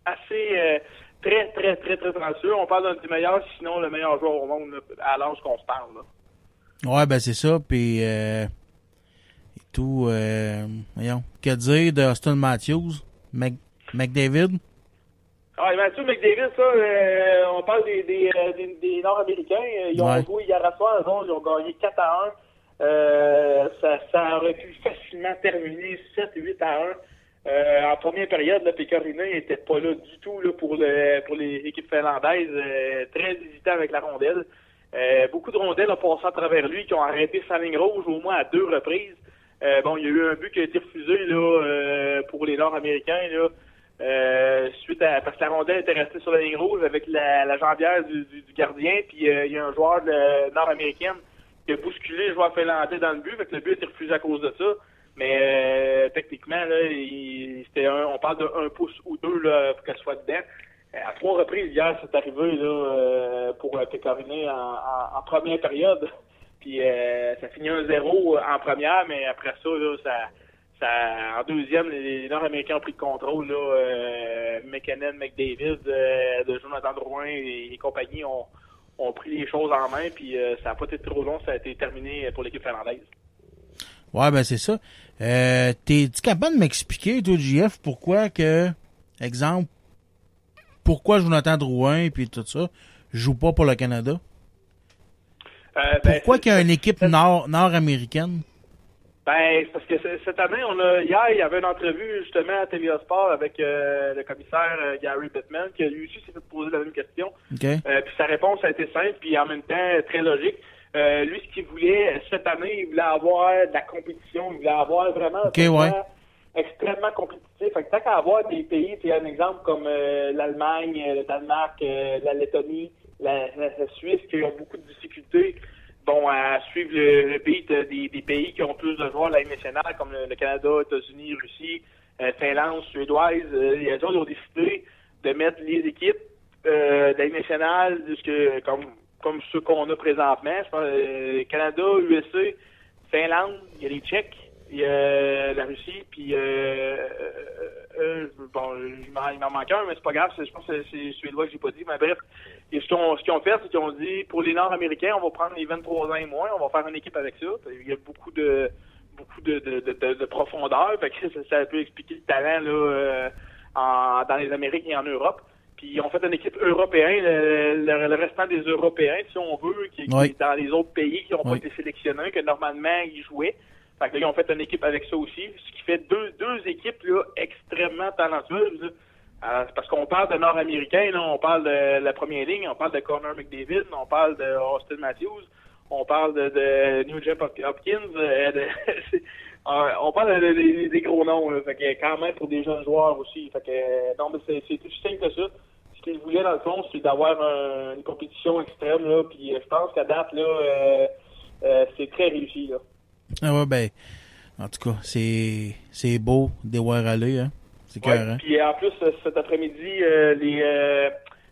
assez euh, très, très, très, très talentueux. On parle d'un des meilleurs, sinon le meilleur joueur au monde à l'âge qu'on se parle. Là. Ouais, ben c'est ça. Puis, euh, et tout, euh, voyons, que dire de Austin Matthews, Mc, McDavid? Ah, et Mathieu McDavid, ça, euh, on parle des, des, euh, des, des Nord-Américains. Euh, Ils ont Ouais. joué hier à soir, eux autres, ils ont gagné 4 à 1. Euh, ça, ça aurait pu facilement terminer 7-8 à 1. Euh, en première période, le Pécoriné n'était pas là du tout là, pour, le, pour les équipes finlandaises. Très hésitant avec la rondelle. Beaucoup de rondelles ont passé à travers lui qui ont arrêté sa ligne rouge au moins à deux reprises. Euh, bon, il y a eu un but qui a été refusé là, euh, pour les Nord-Américains. Là. Euh, suite à parce que la rondelle était restée sur la ligne rouge avec la, la jambière du, gardien, puis il y a un joueur de nord-américaine qui a bousculé le joueur finlandais dans le but, fait le but a été refusé à cause de ça. Mais techniquement, là, c'était un, on parle de un pouce ou deux là, pour qu'elle soit dedans. À trois reprises hier, c'est arrivé là, pour en, en première période. Puis euh, ça finit 1-0 en première, mais après ça, en deuxième, les, Nord-Américains ont pris le contrôle. Là, euh, McKinnon, McDavid, euh, de Jonathan Drouin et, et compagnie ont, pris les choses en main. Puis euh, ça n'a pas été trop long, ça a été terminé pour l'équipe finlandaise. Ouais, ben c'est ça. T'es-tu capable de m'expliquer, toi, JF, pourquoi que, exemple, pourquoi Jonathan Drouin puis tout ça joue pas pour le Canada? Euh, ben, Pourquoi qu'il y a une équipe nord- nord-américaine? Ben, c'est parce que cette année, on a hier, il y avait une entrevue justement à TVA Sport avec euh, le commissaire euh, Gary Bettman, qui lui aussi s'est fait poser la même question. Puis sa réponse a été simple, puis en même temps très logique. Lui, ce qu'il voulait cette année, il voulait avoir de la compétition, il voulait avoir vraiment un Ok, tournoi ouais. extrêmement compétitif. Fait que tant qu'à avoir des pays, tu un exemple comme l'Allemagne, le Danemark, la Lettonie, la, la- Suisse, qui ont beaucoup de difficultés, bon, à suivre le, le beat des, pays qui ont plus de joueurs de la nationale, comme le, Canada, États-Unis, Russie, euh, Finlande, Suédoise. Euh, les autres ont décidé de mettre les équipes euh, de nationale jusque, comme, comme ceux qu'on a présentement. Je pense, euh, Canada, USA, Finlande, il y a les Tchèques, il y a la Russie, puis euh, bon, il m'en- manque un, mais c'est pas grave, je pense que c'est suédois que j'ai pas dit, mais bref. Et ce qu'ils ont, ce qu'ils ont fait, c'est qu'ils ont dit, pour les Nord-Américains, on va prendre les 23 ans et moins, on va faire une équipe avec ça. Il y a beaucoup de beaucoup de, de, de, de- de profondeur, fait que ça, ça peut expliquer le talent là, euh, en, dans les Amériques et en Europe. Puis ils ont fait une équipe européenne, le, le- le restant des Européens, si on veut, qui, qui Oui. est dans les autres pays qui n'ont Oui. pas été sélectionnés, que normalement ils jouaient. Fait que là, ils ont fait une équipe avec ça aussi, ce qui fait deux, deux équipes là, extrêmement talentueuses. C'est parce qu'on parle de Nord-Américains, on parle de la première ligne, on parle de Connor McDavid, on parle de Austin Matthews, on parle de, New Jeff Hop- Hopkins, euh, euh, on parle de- de- de- des gros noms, là, quand même pour des jeunes joueurs aussi. Euh, non, mais c'est aussi simple que ça. Ce qu'ils voulaient dans le fond, c'est d'avoir un- une compétition extrême puis je pense qu'à date c'est très réussi là. Ah ouais, ben, en tout cas, c'est beau de voir aller, hein? C'est Ouais? Puis en plus, euh, cet après-midi, euh, les, euh,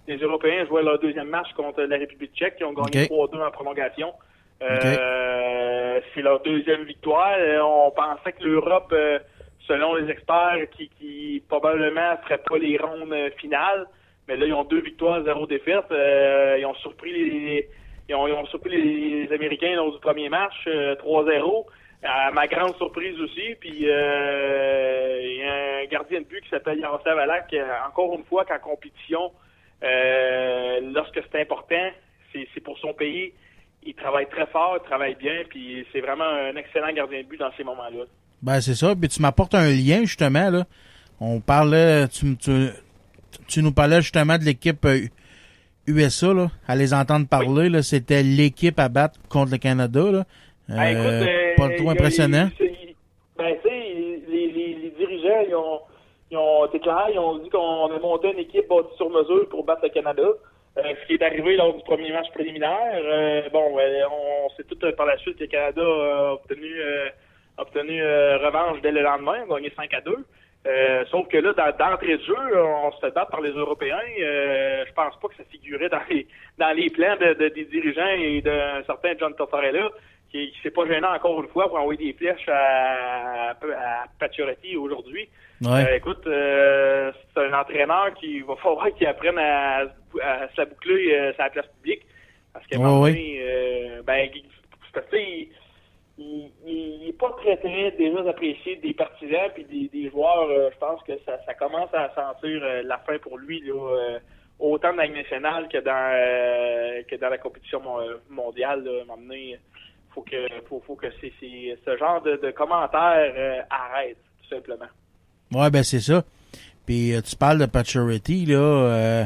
les Européens jouaient leur deuxième match contre la République tchèque. Ils ont gagné Ok. 3-2 en prolongation. Euh, C'est leur deuxième victoire. Euh, on pensait que l'Europe, euh, selon les experts, qui, qui probablement ferait pas les rondes euh, finales, mais là, ils ont deux victoires, zéro défaite. Euh, ils ont surpris les, ils ont, ils ont surpris les, Américains lors du premier match, euh, 3-0. À ma grande surprise aussi, puis euh, il y a un gardien de but qui s'appelle Yaroslav Alak, euh, encore une fois qu'en compétition, euh, lorsque c'est important, c'est pour son pays. Il travaille très fort, il travaille bien, puis c'est vraiment un excellent gardien de but dans ces moments-là. Ben, c'est ça. Puis tu m'apportes un lien, justement, là. On parlait, tu, tu, tu nous parlais justement de l'équipe euh, USA, là. À les entendre parler, là. C'était l'équipe à battre contre le Canada, là. Euh, Ben, écoute, euh, pas trop impressionnant? Ben, tu sais, les, les, les dirigeants, ils ont, ils ont été clairs, ils ont dit qu'on a monté une équipe bâtie sur mesure pour battre le Canada. Euh, ce qui est arrivé lors du premier match préliminaire. Euh, bon, euh, on sait tout euh, par la suite que le Canada a obtenu, obtenu revanche dès le lendemain, a gagné 5 à 2. Euh, sauf que là, dans- d'entrée de jeu, on se fait battre par les Européens. Je pense pas que ça figurait dans les dans les plans de, de- des dirigeants et d'un certain John Tortorella, qui, s'est pas gêné encore une fois pour envoyer des flèches à, à Pacioretty aujourd'hui. Ouais. Euh, écoute, euh, c'est un entraîneur qui va falloir qu'il apprenne à, à se la boucler euh, sur la place publique. Parce qu'à un Ouais, moment ouais. donné, euh, ben, parce que, tu sais, il, il, il est pas très, très déjà apprécié des partisans puis des, des joueurs. je pense que ça, ça commence à sentir la fin pour lui, là, autant dans la nationale que dans, que dans la compétition mon- mondiale. Là, faut que, faut, faut que ce genre de, de commentaires euh, arrête, tout simplement. Ouais, ben c'est ça. Puis euh, tu parles de Paturity, là. euh,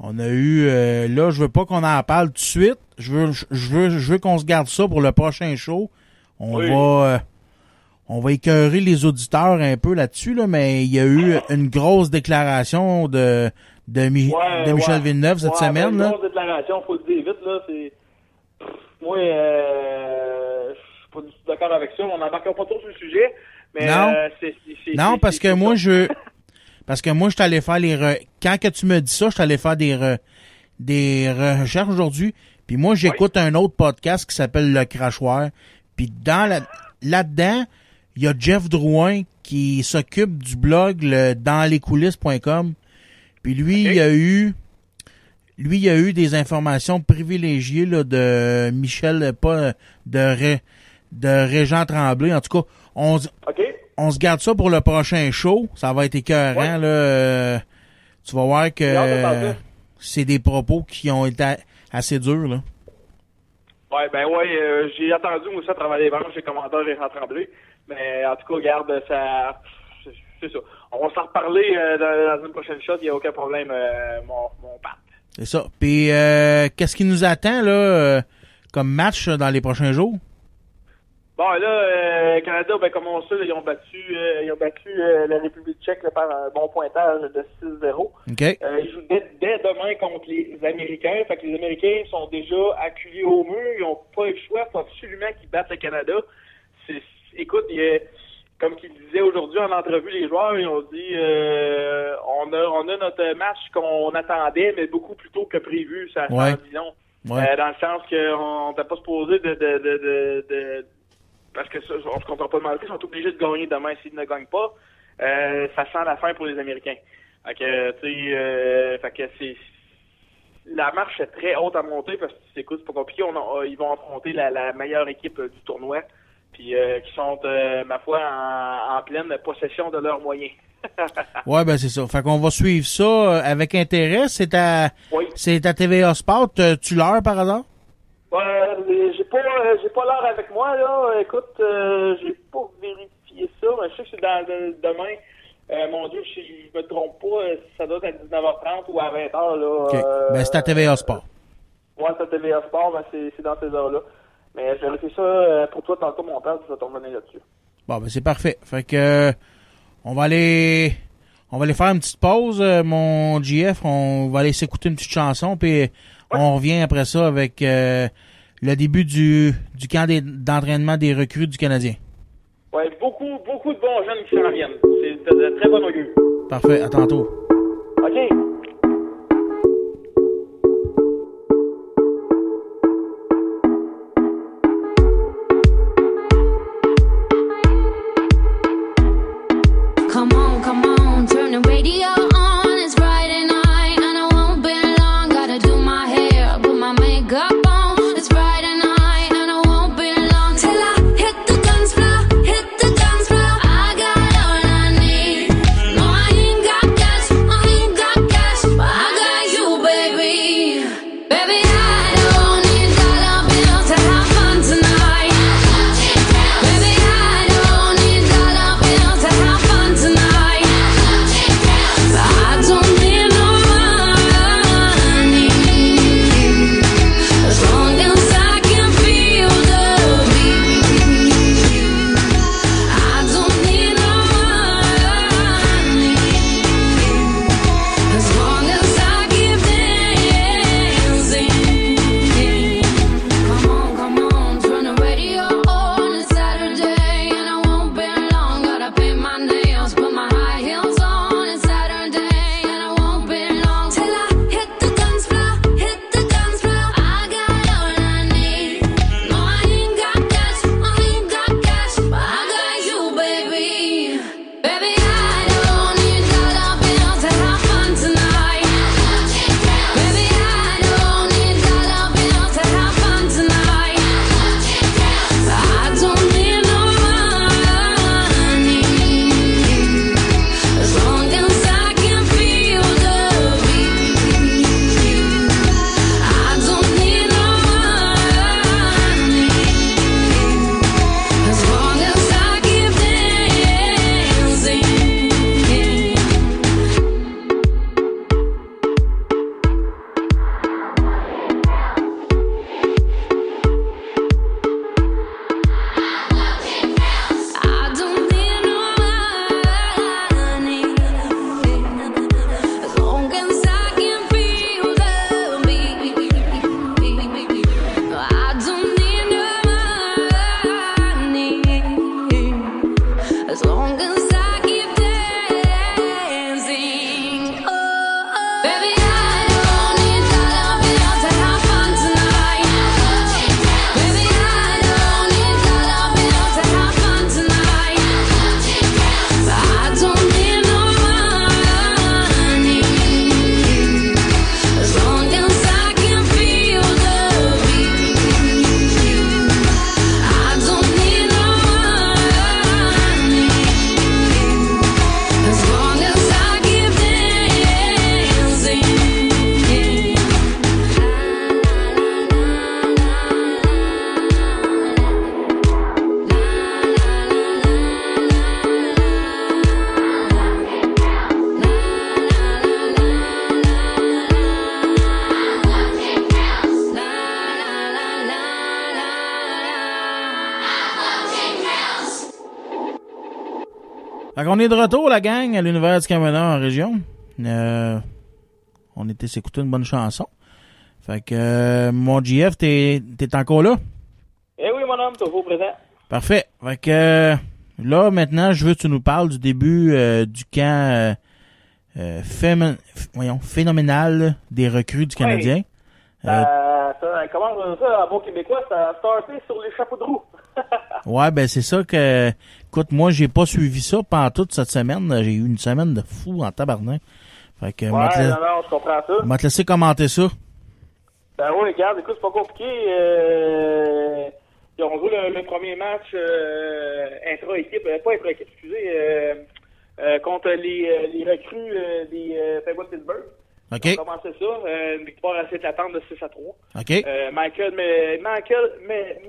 on a eu euh, là, je veux pas qu'on en parle tout de suite. Je veux je veux je veux qu'on se garde ça pour le prochain show. On Oui. va on va écœurer les auditeurs un peu là-dessus, là, mais il y a eu une grosse déclaration de de, Mi- Ouais, de Michel ouais. Villeneuve cette Ouais, semaine. une Là. grosse déclaration, faut le dire vite, là, c'est... Moi, euh, je suis pas du tout d'accord avec ça. On n'embarquera pas trop sur le sujet, mais... Non. euh, Non, parce que moi, je. Parce que moi, je t'allais faire les. re- Quand que tu me dis ça, je t'allais faire des re- des recherches aujourd'hui. Puis moi, j'écoute un autre podcast qui s'appelle Le Crachoir. Puis dans la là-dedans, il y a Jeff Drouin qui s'occupe du blog le danslescoulisses.com. Puis lui, Ok. il a eu. Lui, il a eu des informations privilégiées là, de Michel, pas de Ré, de Régent Tremblay. En tout cas, on, on se garde ça pour le prochain show. Ça va être écœurant, Ouais. là. Tu vas voir que c'est des propos qui ont été assez durs, là. Ouais, ben ouais, euh, j'ai attendu, moi, ça, à travers les branches, les commentaires et tremblé. Mais en tout cas, regarde, ça... c'est- ça. On va s'en reparler euh, dans, dans une prochaine shot, il n'y a aucun problème, euh, mon, mon. C'est ça. Puis, euh, qu'est-ce qui nous attend, là, euh, comme match euh, dans les prochains jours? Bon, là, euh, Canada, ben, comme on sait, là, ils ont battu, euh, ils ont battu la République tchèque là, par un bon pointage de 6-0. OK? Euh, ils jouent dès, dès demain contre les Américains. Fait que les Américains sont déjà acculés au mur. Ils n'ont pas le choix. Il faut absolument qu'ils battent le Canada. C'est, écoute, il y a- comme qu'ils disaient aujourd'hui en entrevue, les joueurs, ils ont dit euh, on, a, on a notre match qu'on attendait, mais beaucoup plus tôt que prévu. Ça Ouais. long. Ouais. Euh, dans le sens qu'on n'était pas supposé de, de, de, de, de- parce que ça, on se comprend pas de mal, ils sont obligés de gagner demain s'ils ne gagnent pas. Euh, ça sent la fin pour les Américains. Fait que, tu sais, euh, fait que c'est la marche est très haute à monter parce que c'est pas compliqué. On a- ils vont affronter la, la meilleure équipe euh, du tournoi, puis euh, qui sont, euh, ma foi, en, en pleine possession de leurs moyens. Ouais, ben c'est ça. Fait qu'on va suivre ça euh, avec intérêt. C'est à, oui. c'est à TVA Sport. Euh, tu l'heure par hasard? Ouais, j'ai pas, euh, j'ai pas l'heure avec moi là. Écoute, euh, j'ai pas vérifié ça, mais je sais que c'est dans de- demain. Euh, mon Dieu, si je me trompe pas, euh, ça doit être à 19h30 ou à 20h là. OK. euh, ben, c'est à TVA Sport. Ouais, c'est à TVA Sport, mais c'est, c'est dans ces heures-là. Mais je vérifie ça euh, pour toi tantôt, mon père, tu vas t'en revenir là-dessus. Bon, ben c'est parfait. Fait que euh, on va aller on va aller faire une petite pause, euh, mon GF. On va aller s'écouter une petite chanson, puis on revient après ça avec euh, le début du, du camp d'entraînement des recrues du Canadien. Ouais, beaucoup, beaucoup de bons jeunes qui s'en viennent. C'est de, de très bon augure. Parfait, à tantôt. OK. Baby Qu'on est de retour, la gang, à l'univers du camionneur en région. Euh, on était s'écouter une bonne chanson. Fait que, euh, mon GF, t'es, t'es encore là? Eh oui, mon homme, toujours présent. Parfait. Fait que, euh, là, maintenant, je veux que tu nous parles du début euh, du camp voyons, phénoménal des recrues du Canadien. Ça, ça, comment on dit ça? En bon québécois? Ça a starté sur les chapeaux de roue. Ouais, ben c'est ça que. Écoute, moi, j'ai pas suivi ça pendant toute cette semaine. J'ai eu une semaine de fou en tabarnak. Fait que, ouais, la- non, non, je comprends ça. m'a te laisser commenter ça. Ben oui, regarde, écoute, c'est pas compliqué. Euh, ils ont joué le, le premier match euh, intra-équipe, euh, pas intra-équipe, excusez, contre les, les recrues des Penguins de Pittsburgh. OK? On ça, une victoire assez éclatante de 6 à 3. OK? Euh, Michael, mais, Michael mais,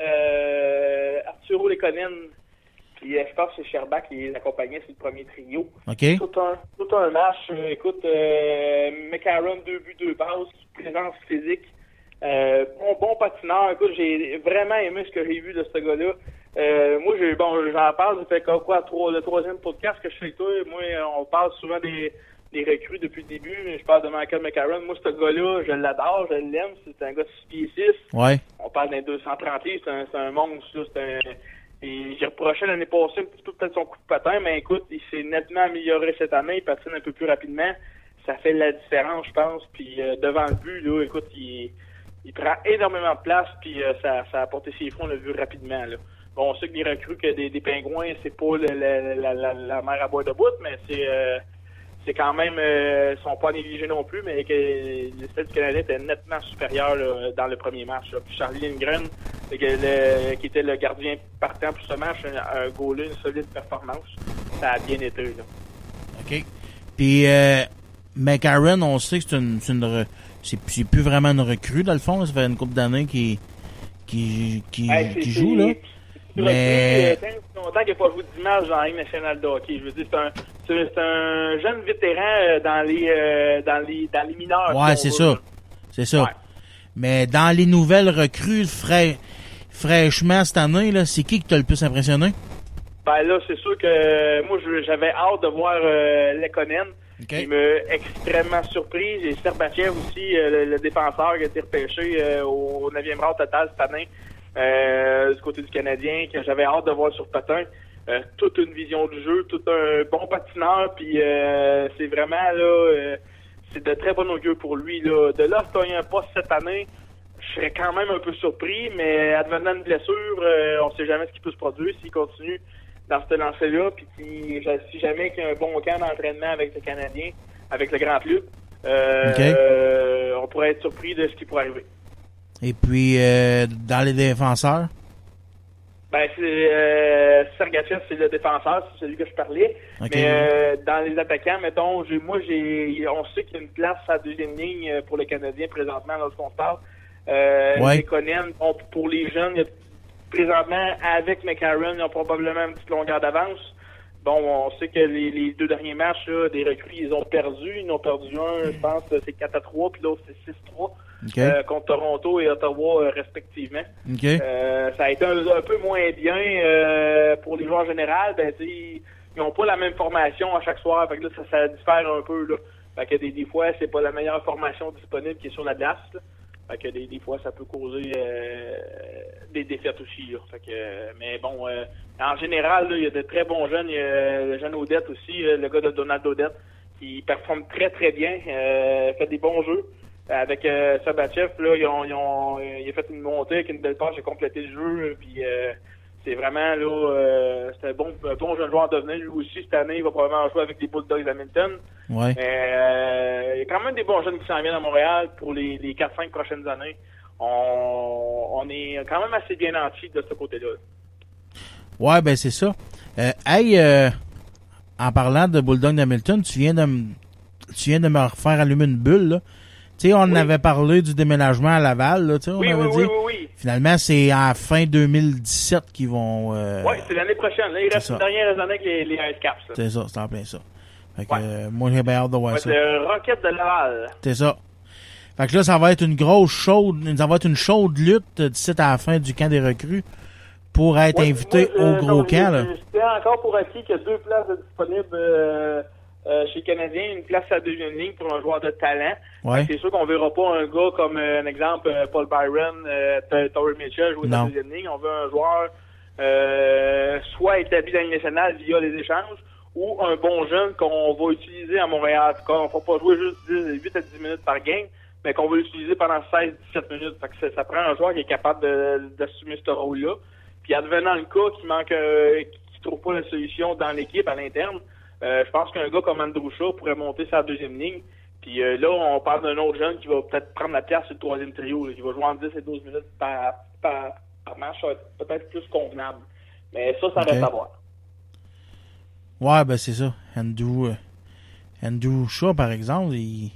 euh, Arturo Lekonen, puis euh, je pense que c'est Sherbach qui les accompagnait, c'est le premier trio. OK? Tout un, tout un match. euh, écoute, euh, McCarron, deux buts, deux passes, présence physique. Euh, bon, bon patineur. Écoute, j'ai vraiment aimé ce que j'ai vu de ce gars-là. Euh, moi, j'ai bon, j'en parle, ça fait quoi, quoi trois, le troisième podcast que je fais avec toi. Moi, on parle souvent des, des recrues depuis le début, mais je parle de Michael McCarron. Moi, ce gars-là, je l'adore, je l'aime. C'est un gars de 6 pieds 6 Ouais. on parle d'un 230 livres, c'est un, c'est un monstre, là, c'est un... et J'ai reproché l'année passée un petit peu peut-être son coup de patin, mais écoute, il s'est nettement amélioré cette année, il patine un peu plus rapidement. Ça fait la différence, je pense. Puis euh, devant le but, là, écoute, il, il prend énormément de place, puis euh, ça, ça a apporté ses fonds, on l'a vu rapidement. Là. Bon, on sait que les recrues que des, des pingouins, c'est pas le- la, la, la mer à boire de bout, mais c'est euh, c'est quand même euh, sont pas négligés non plus, mais que le stade du Canadien était nettement supérieur là, dans le premier match. là. Puis Charlie Lindgren, le- qui était le gardien partant pour ce match, un goaler, une solide performance. Ça a bien été. Là. OK. Puis, euh, McCarron, on sait que c'est une, c'est une plus vraiment une recrue, dans le fond. Ça fait une couple d'années qu'il, qu'il, Hey, c'est- qu'il joue, là. Mais- euh, tant longtemps qu'il n'a pas joué d'image dans la Ligue nationale de hockey. Je veux dire, c'est un, c'est, un jeune vétéran euh, dans les, euh, dans les, dans les mineurs. Ouais, c'est ça. C'est ça. Ouais. Mais dans les nouvelles recrues frais, fraîchement cette année, là, c'est qui qui t'a le plus impressionné? Ben là, c'est sûr que euh, moi, j'avais hâte de voir euh, Lekonen. Il m'a extrêmement surpris. Et Serbachev aussi, euh, le, le défenseur qui a été repêché euh, au 9e rang total cette année du côté du Canadien, que j'avais hâte de voir sur patin. Euh, toute une vision du jeu, tout un bon patineur, puis euh, c'est vraiment là, euh, c'est de très bon augure pour lui. Là. De là, gagner un poste cette année, je serais quand même un peu surpris, mais advenant une blessure, euh, on sait jamais ce qui peut se produire s'il continue dans ce lancer-là, puis si, si jamais qu'il y a un bon camp d'entraînement avec le Canadien, avec le grand club, euh, euh, on pourrait être surpris de ce qui pourrait arriver. Et puis, euh, dans les défenseurs? Ben, c'est euh, Sergachev, c'est le défenseur, c'est celui que je parlais. Mais euh, dans les attaquants, mettons, moi, j'ai, on sait qu'il y a une place à la deuxième ligne euh, pour les Canadiens présentement lorsqu'on se parle. Euh, Ouais. Lekonen, bon, pour les jeunes, présentement, avec McCarron, ils ont probablement une petite longueur d'avance. Bon, on sait que les, les deux derniers matchs là, des recrues, ils ont perdu. Ils ont perdu un, je pense, c'est 4 à 3, puis l'autre, c'est 6-3 Euh, contre Toronto et Ottawa, euh, respectivement. Euh, ça a été un, un peu moins bien pour les joueurs en général. Ben, ils n'ont pas la même formation à chaque soir. Fait que là, ça, ça diffère un peu. Là. Fait que des, des fois, c'est pas la meilleure formation disponible qui est sur la glace. là. Fait que des, des fois, ça peut causer euh, des défaites aussi. Là. Fait que, mais bon, euh, en général, il y a de très bons jeunes. Il y a le jeune Odette aussi, le gars de Donald Odette, qui performe très très bien, euh, fait des bons jeux. Avec euh, Sabachev, là, ils ont, ils ont, euh, il a fait une montée avec une belle passe, il a complété le jeu, puis euh, c'est vraiment là, euh, c'est un bon, un bon jeune joueur à devenir. Lui aussi, cette année, il va probablement jouer avec les Bulldogs d'Hamilton. Ouais. Mais euh, il y a quand même des bons jeunes qui s'en viennent à Montréal pour les, les 4-5 prochaines années. On, on est quand même assez bien nantis de ce côté-là. Ouais, ben c'est ça. Hey, en parlant de Bulldog d'Hamilton, tu viens de me, tu viens de me refaire allumer une bulle, là. Tu sais, on Oui. avait parlé du déménagement à Laval, là, tu sais, on Oui, avait oui, dit. oui, oui, oui. Finalement, c'est en fin 2017 qu'ils vont... Euh, Oui, c'est l'année prochaine. Là, il reste une dernière année avec les, les Ice Caps. C'est ça, c'est en plein ça. Fait que, Ouais. euh, moi, j'ai bien hâte de voir Ouais, ça. c'est le Rocket de Laval. C'est ça. Fait que là, ça va être une grosse chaude, ça va être une chaude lutte euh, d'ici à la fin du camp des recrues pour être Ouais, invité moi, au gros camp. Là. je- encore pour acquis qu'il y a deux places disponibles euh, euh, chez les Canadiens, une place à la deuxième ligne pour un joueur de talent. Ouais. C'est sûr qu'on verra pas un gars comme euh, un exemple euh, Paul Byron, euh, Torrey Mitchell jouer sa deuxième ligne. On veut un joueur euh, soit établi dans Ligue nationale via les échanges ou un bon jeune qu'on va utiliser à Montréal. On ne va pas jouer juste 10, 8 à 10 minutes par game, mais qu'on va l'utiliser pendant 16-17 minutes. Fait que ça, ça prend un joueur qui est capable d'assumer ce rôle-là. Puis advenant le cas qui manque, euh, qui trouve pas la solution dans l'équipe à l'interne, je pense qu'un gars comme Andrew Shaw pourrait monter sa deuxième ligne. Puis euh, là, on parle d'un autre jeune qui va peut-être prendre la place sur le troisième trio, là, qui va jouer en 10 et 12 minutes par, par, par match. Ça va être peut-être plus convenable. Mais ça, ça reste à voir. Ouais, ben c'est ça. Andrew, euh, Andrew Shaw, par exemple, il...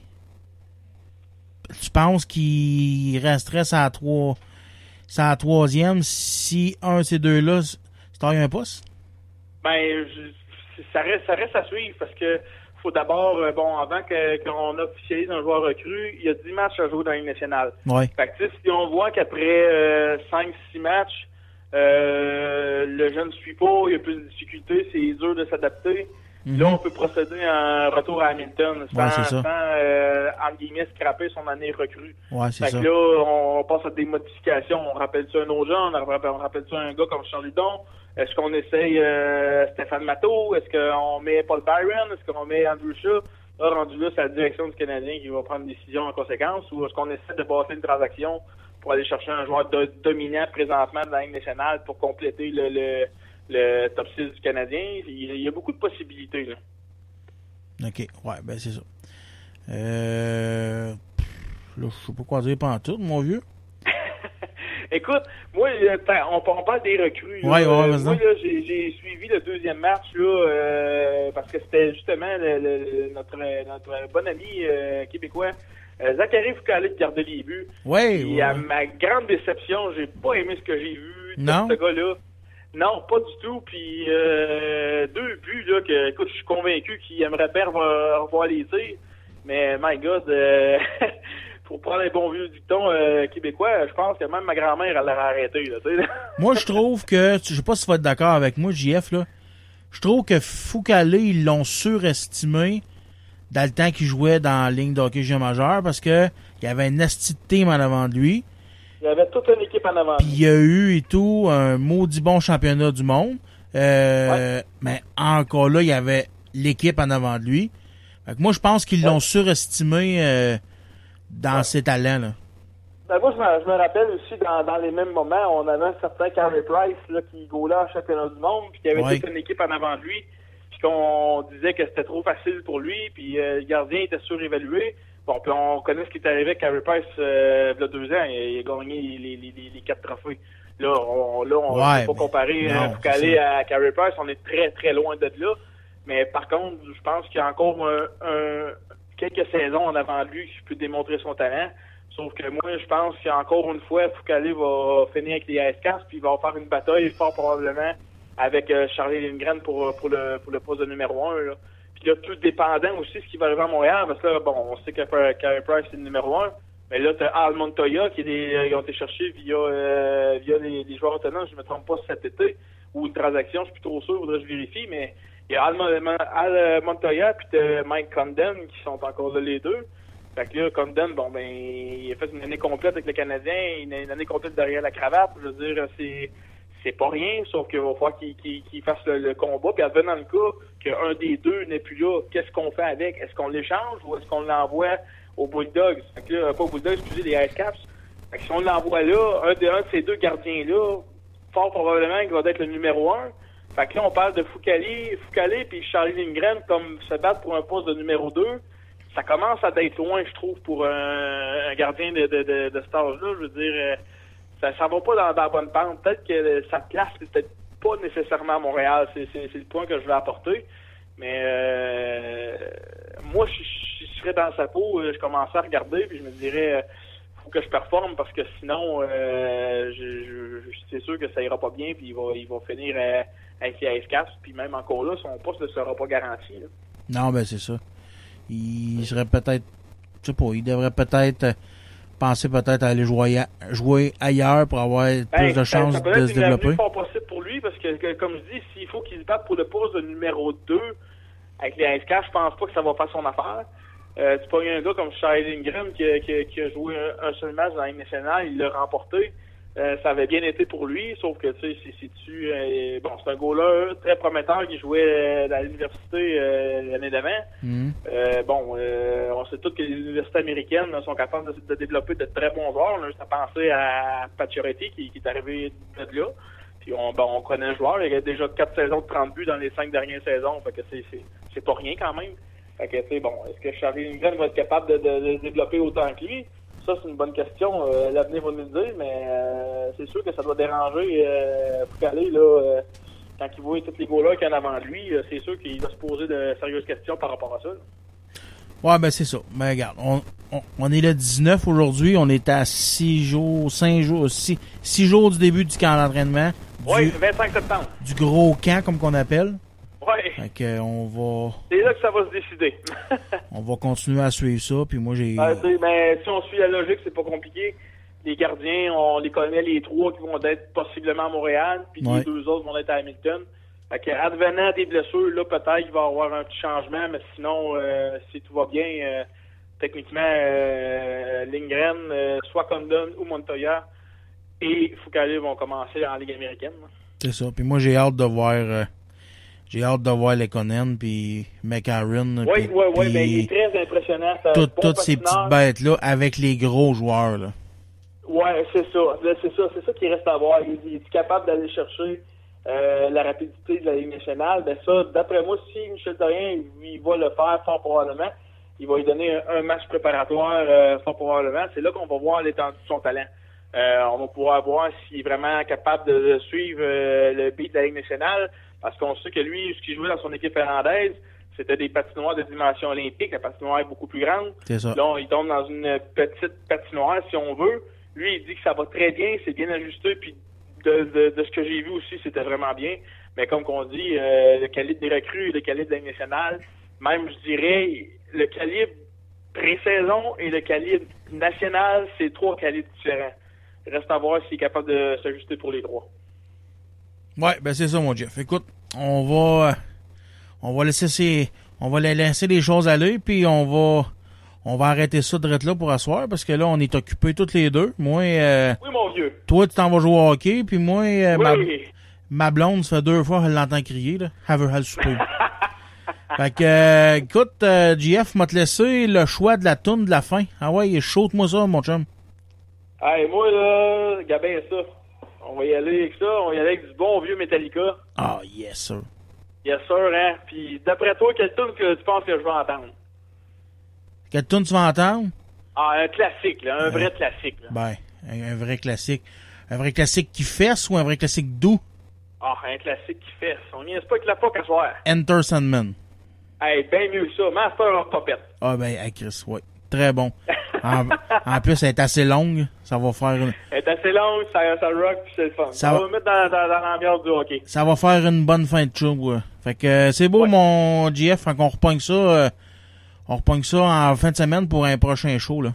tu penses qu'il resterait sa trois, sa troisième si un de ces deux-là se taille un pouce? Ben, je- ça reste, ça reste à suivre parce que faut d'abord, euh, bon, avant qu'on officialise un joueur recru, il y a 10 matchs à jouer dans la Ligue nationale. Ouais. Fait que, si on voit qu'après 5-6 matchs, euh, le jeune ne suit pas, il y a plus de difficultés, c'est dur de s'adapter. Mhm. Là, on peut procéder à un retour à Hamilton sans, Ouais, c'est ça. sans euh, entre guillemets, scraper son année recrue. Ouais, c'est Fait ça. que là, on passe à des modifications. On rappelle-tu un autre jeune? On rappelle- rappelle-tu un gars comme Charles Ludon? Est-ce qu'on essaye euh, Stéphane Matteau? Est-ce qu'on met Paul Byron? Est-ce qu'on met Andrew Shaw? Là, rendu là, c'est la direction du Canadien qui va prendre une décision en conséquence. Ou est-ce qu'on essaie de passer une transaction pour aller chercher un joueur do- dominant présentement de la Ligue nationale pour compléter le, le, le top 6 du Canadien? Il, y a beaucoup de possibilités. Là. OK. Ouais, ben c'est ça. Euh... Là, je sais pas quoi dire pendant tout, mon vieux. Écoute, moi, euh, on, on parle des recrues. là. Ouais, ouais, Euh, moi, là, j'ai suivi le deuxième match là, euh, parce que c'était justement le- le- notre, notre bon ami euh, québécois, Zachary Foucault qui gardait les buts. Ouais. Ouais. à ma grande déception, j'ai pas aimé ce que j'ai vu de Non? ce gars-là. Non, pas du tout. Puis euh, deux buts là que, écoute, je suis convaincu qu'il aimerait bien revoir, les tirs. Mais my God, euh, pour prendre les bons vieux dictons euh, québécois, je pense que même ma grand-mère elle l'aurait arrêté. Là. Moi, je trouve que, je sais pas si tu vas être d'accord avec moi, JF, là. Je trouve que Foucault, ils l'ont surestimé dans le temps qu'il jouait dans la ligne d'hockey parce que il y avait un esti de team en avant de lui. Il y avait toute une équipe en avant. Puis il y a eu et tout un maudit bon championnat du monde. Euh, Mais encore là, il y avait l'équipe en avant de lui. Fait que moi, je pense qu'ils l'ont surestimé euh, dans ses talents. Là. Ben, moi, je me, je me rappelle aussi, dans, dans les mêmes moments, on avait un certain Carey Price là, qui gaulait en championnat du monde, puis qu'il y avait toute une équipe en avant de lui, puis qu'on disait que c'était trop facile pour lui, puis euh, le gardien était surévalué. Bon, puis on connaît ce qui est arrivé avec Carey Price euh, il y a deux ans, il, il a gagné les, les, les, les quatre trophées. Là, on là, on Ouais, peut pas comparer non, Foucault ça. à Carey Price, on est très, très loin de là. Mais par contre, je pense qu'il y a encore un, un- quelques saisons en avant de lui qui peut démontrer son talent. Sauf que moi, je pense qu'encore une fois, Foucault va finir avec les AS4 puis il va faire une bataille fort probablement avec euh, Charlie Lindgren pour, pour, le, pour le poste de numéro 1. Là. Puis là, tout dépendant aussi ce qui va arriver à Montréal, parce que là, bon, on sait que Carey Price est le numéro 1. Mais là, t'as Al Montoya qui est des, euh, ont été cherchés via, euh, via les, joueurs autonomes, je me trompe pas cet été, ou une transaction, je suis plus trop sûr, faudrait que je vérifie, mais il y a Al, Al Montoya puis t'as Mike Condon qui sont encore là les deux. Fait que là, Condon, bon ben, il a fait une année complète avec le Canadien, une année complète derrière la cravate. Je veux dire, c'est c'est pas rien, sauf qu'il va falloir qu'il qu'il- qu'il fasse le, combat. Puis advenant le cas qu'un des deux n'est plus là, qu'est-ce qu'on fait avec? Est-ce qu'on l'échange ou est-ce qu'on l'envoie aux Bulldogs? Fait que là, pas aux Bulldogs, excusez, les Ice Caps. Fait que si on l'envoie là, un de, un de ces deux gardiens-là, fort probablement qu'il va être le numéro un. Fait que là, on parle de Foucalé, Foucalé puis Charlie Lindgren comme se battre pour un poste de numéro 2. Ça commence à d'être loin, je trouve, pour un, un gardien de, cet âge-là. Je veux dire, euh, ça ça va pas dans, la bonne pente. Peut-être que sa place, c'est peut-être pas nécessairement à Montréal. C'est le point que je veux apporter. Mais euh, moi, je, je- serais dans sa peau, euh, je commençais à regarder, puis je me dirais, euh, faut que je performe parce que sinon, je, c'est sûr que ça ira pas bien, puis il va, il va finir avec les AS4, puis même encore là, son poste ne sera pas garanti. Non, ben c'est ça. Il serait peut-être, je sais pas, il devrait peut-être penser peut-être à aller jouer, jouer ailleurs pour avoir plus de Ben, chances de se développer? fort possible. lui parce que, comme je dis, s'il faut qu'il se batte pour le poste de numéro 2 avec les SK, je pense pas que ça va faire son affaire. Euh, tu pas un gars comme Charlie Ingram qui, a- qui a- qui a joué un, un seul match dans la nationale, il l'a remporté. Euh, ça avait bien été pour lui, sauf que tu sais, c'est tu euh, bon, c'est un gars-là très prometteur qui jouait euh, à l'université euh, l'année d'avant. Mhm. Euh, bon, on sait tous que les universités américaines là, sont capables de, de développer de très bons joueurs. On a juste à Pacioretty qui, qui est arrivé de là. Puis on, bon, on connaît le joueur. Il a déjà quatre saisons de 30 buts dans les cinq dernières saisons. Fait que c'est, pas rien quand même. Fait que c'est bon. Est-ce que Charlie Lindgren va être capable de, de- de développer autant que lui? Ça, c'est une bonne question. Euh, l'avenir va nous le dire, mais euh, c'est sûr que ça doit déranger euh, Foucalé, là. euh, quand il voit tous les gars-là qu'il y en a avant de lui, c'est sûr qu'il va se poser de sérieuses questions par rapport à ça. là. Ouais, ben c'est ça. Ben regarde, on, on, on est le 19 aujourd'hui, on est à 6 jours, 5 jours, 6, jours du début du camp d'entraînement. Oui, 25 septembre. du gros camp, comme qu'on appelle. Euh, on va c'est là que ça va se décider. on va continuer à suivre ça, puis moi j'ai... Ah, sais, mais si on suit la logique, c'est pas compliqué. Les gardiens, on les connaît les trois qui vont être possiblement à Montréal, puis Ouais. les deux autres vont être à Hamilton. Fait que, advenant des blessures, là, peut-être qu'il va y avoir un petit changement, mais sinon, euh, si tout va bien, euh, techniquement, euh, Lindgren, euh, soit Condon ou Montoya et Foucault vont commencer en Ligue américaine. C'est ça. Puis moi j'ai hâte de voir... j'ai hâte de voir Lekonen, puis McAaron, Oui, puis- oui, oui, puis ben, il est très impressionnant. Tout- bon toutes ces petites bêtes-là avec les gros joueurs, là. Ouais, c'est ça. C'est ça, c'est ça qui reste à voir. Il, il est capable d'aller chercher euh, la rapidité de la Ligue nationale. Ben ça, d'après moi, si Michel Therrien il, va le faire fort probablement, il va lui donner un, un match préparatoire euh, fort probablement. C'est là qu'on va voir l'étendue de son talent. Euh, on va pouvoir voir s'il est vraiment capable de, de suivre euh, le beat de la Ligue nationale, parce qu'on sait que lui, ce qu'il jouait dans son équipe irlandaise, c'était des patinoires de dimension olympique. La patinoire est beaucoup plus grande. Ça. Là, il tombe dans une petite patinoire, si on veut. Lui, il dit que ça va très bien, c'est bien ajusté, puis de, de, de ce que j'ai vu aussi, c'était vraiment bien. Mais comme qu'on dit, euh, le calibre des recrues, le calibre de la nationale, même, je dirais, le calibre pré-saison et le calibre national, c'est trois calibres différents. Reste à voir s'il est capable de s'ajuster pour les trois. Ouais, ben c'est ça, mon Jeff. Écoute, on va, euh, on va laisser ces, on va la- laisser les choses aller, puis on va, on va arrêter ça de là pour asseoir, parce que là, on est occupés toutes les deux. Moi, euh, Oui, mon vieux. toi, tu t'en vas jouer au hockey, puis moi, euh, ma, Oui. ma blonde, ça fait deux fois qu'elle l'entend crier, là. Have her, souper. fait que, euh, écoute, euh, JF m'a te laissé le choix de la toune de la fin. Ah ouais, chaude-moi ça, mon chum. Hey, moi, là, Gabin, ça. On va y aller avec ça. On va y aller avec du bon vieux Metallica. Ah, yes, sir. Bien sûr, hein. Puis d'après toi, quel tune que tu penses que je vais entendre? Quelle toune tu vas entendre? Ah, un classique, là. Un vrai classique, là. Ben, un, un vrai classique. Un vrai classique qui fesse ou un vrai classique doux? Ah, un classique qui fait. On n'y est pas avec la poque à soir. Enter Sandman. Hey, bien mieux que ça. Master of Puppet. Ah ben, hey Chris, ouais. Très bon. En, en plus, elle est assez longue. Ça va faire une, Elle est assez longue, ça, ça rock, puis c'est le fun. Ça Ça va- va me mettre dans, dans, dans l'ambiance du hockey. ça va faire une bonne fin de show. ouais. Fait que euh, c'est beau, Ouais. mon GF. Fait qu'on repogne ça. euh, on repogne ça en fin de semaine pour un prochain show, là.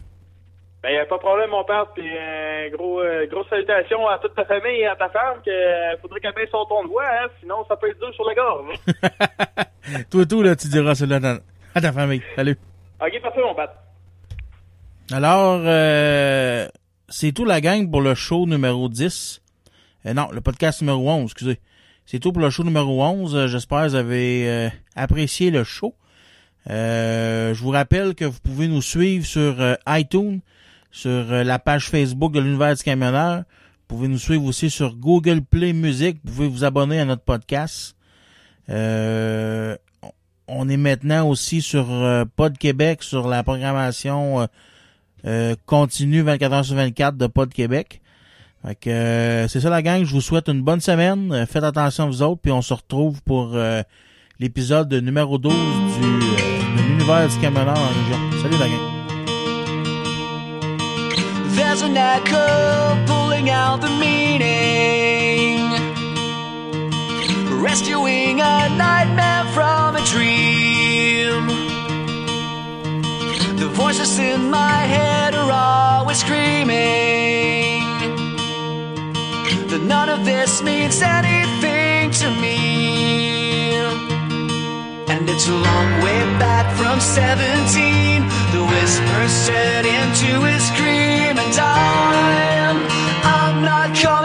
Ben, y a pas de problème, mon père, puis euh, gros, euh, grosse salutation à toute ta famille et à ta femme, que euh, faudrait qu'elle baisse son ton de voix, hein, sinon ça peut être dur sur le gorge. Toi, tout, là, tu diras cela à ta famille. Salut. ok, parfait, mon père. Alors, euh, c'est tout la gang pour le show numéro 10. Euh, non, le podcast numéro 11, excusez. C'est tout pour le show numéro 11. Euh, J'espère que vous avez euh, apprécié le show. Euh, je vous rappelle que vous pouvez nous suivre sur iTunes, sur la page Facebook de l'Univers du Camionneur. Vous pouvez nous suivre aussi sur Google Play Music. Vous pouvez vous abonner à notre podcast. Euh, on est maintenant aussi sur euh, Pod Québec, sur la programmation euh, continue 24 heures sur 24 de Pod Québec. Fait que euh, c'est ça la gang, je vous souhaite une bonne semaine. Euh, faites attention à vous autres, puis on se retrouve pour euh, l'épisode numéro 12 du de l'univers du camionneur en région. Salut la gang. There's an echo pulling out the meaning, rescuing a nightmare from a dream. voices in my head are always screaming that none of this means anything to me. And it's a long way back from 17. The whispers turn into a scream, and I'm, I'm not coming.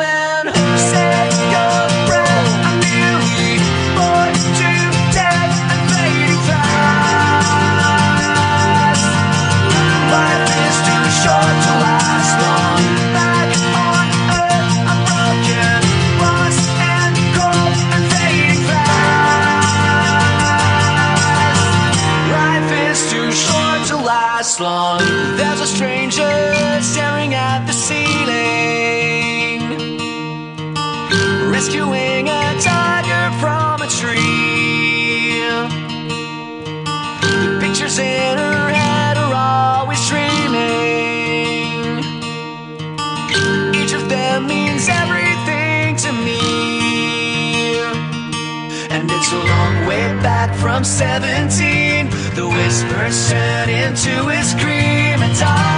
rescuing a tiger from a tree. The pictures in her head are always dreaming. Each of them means everything to me. And it's a long way back from 17. The whispers turn into a scream and die.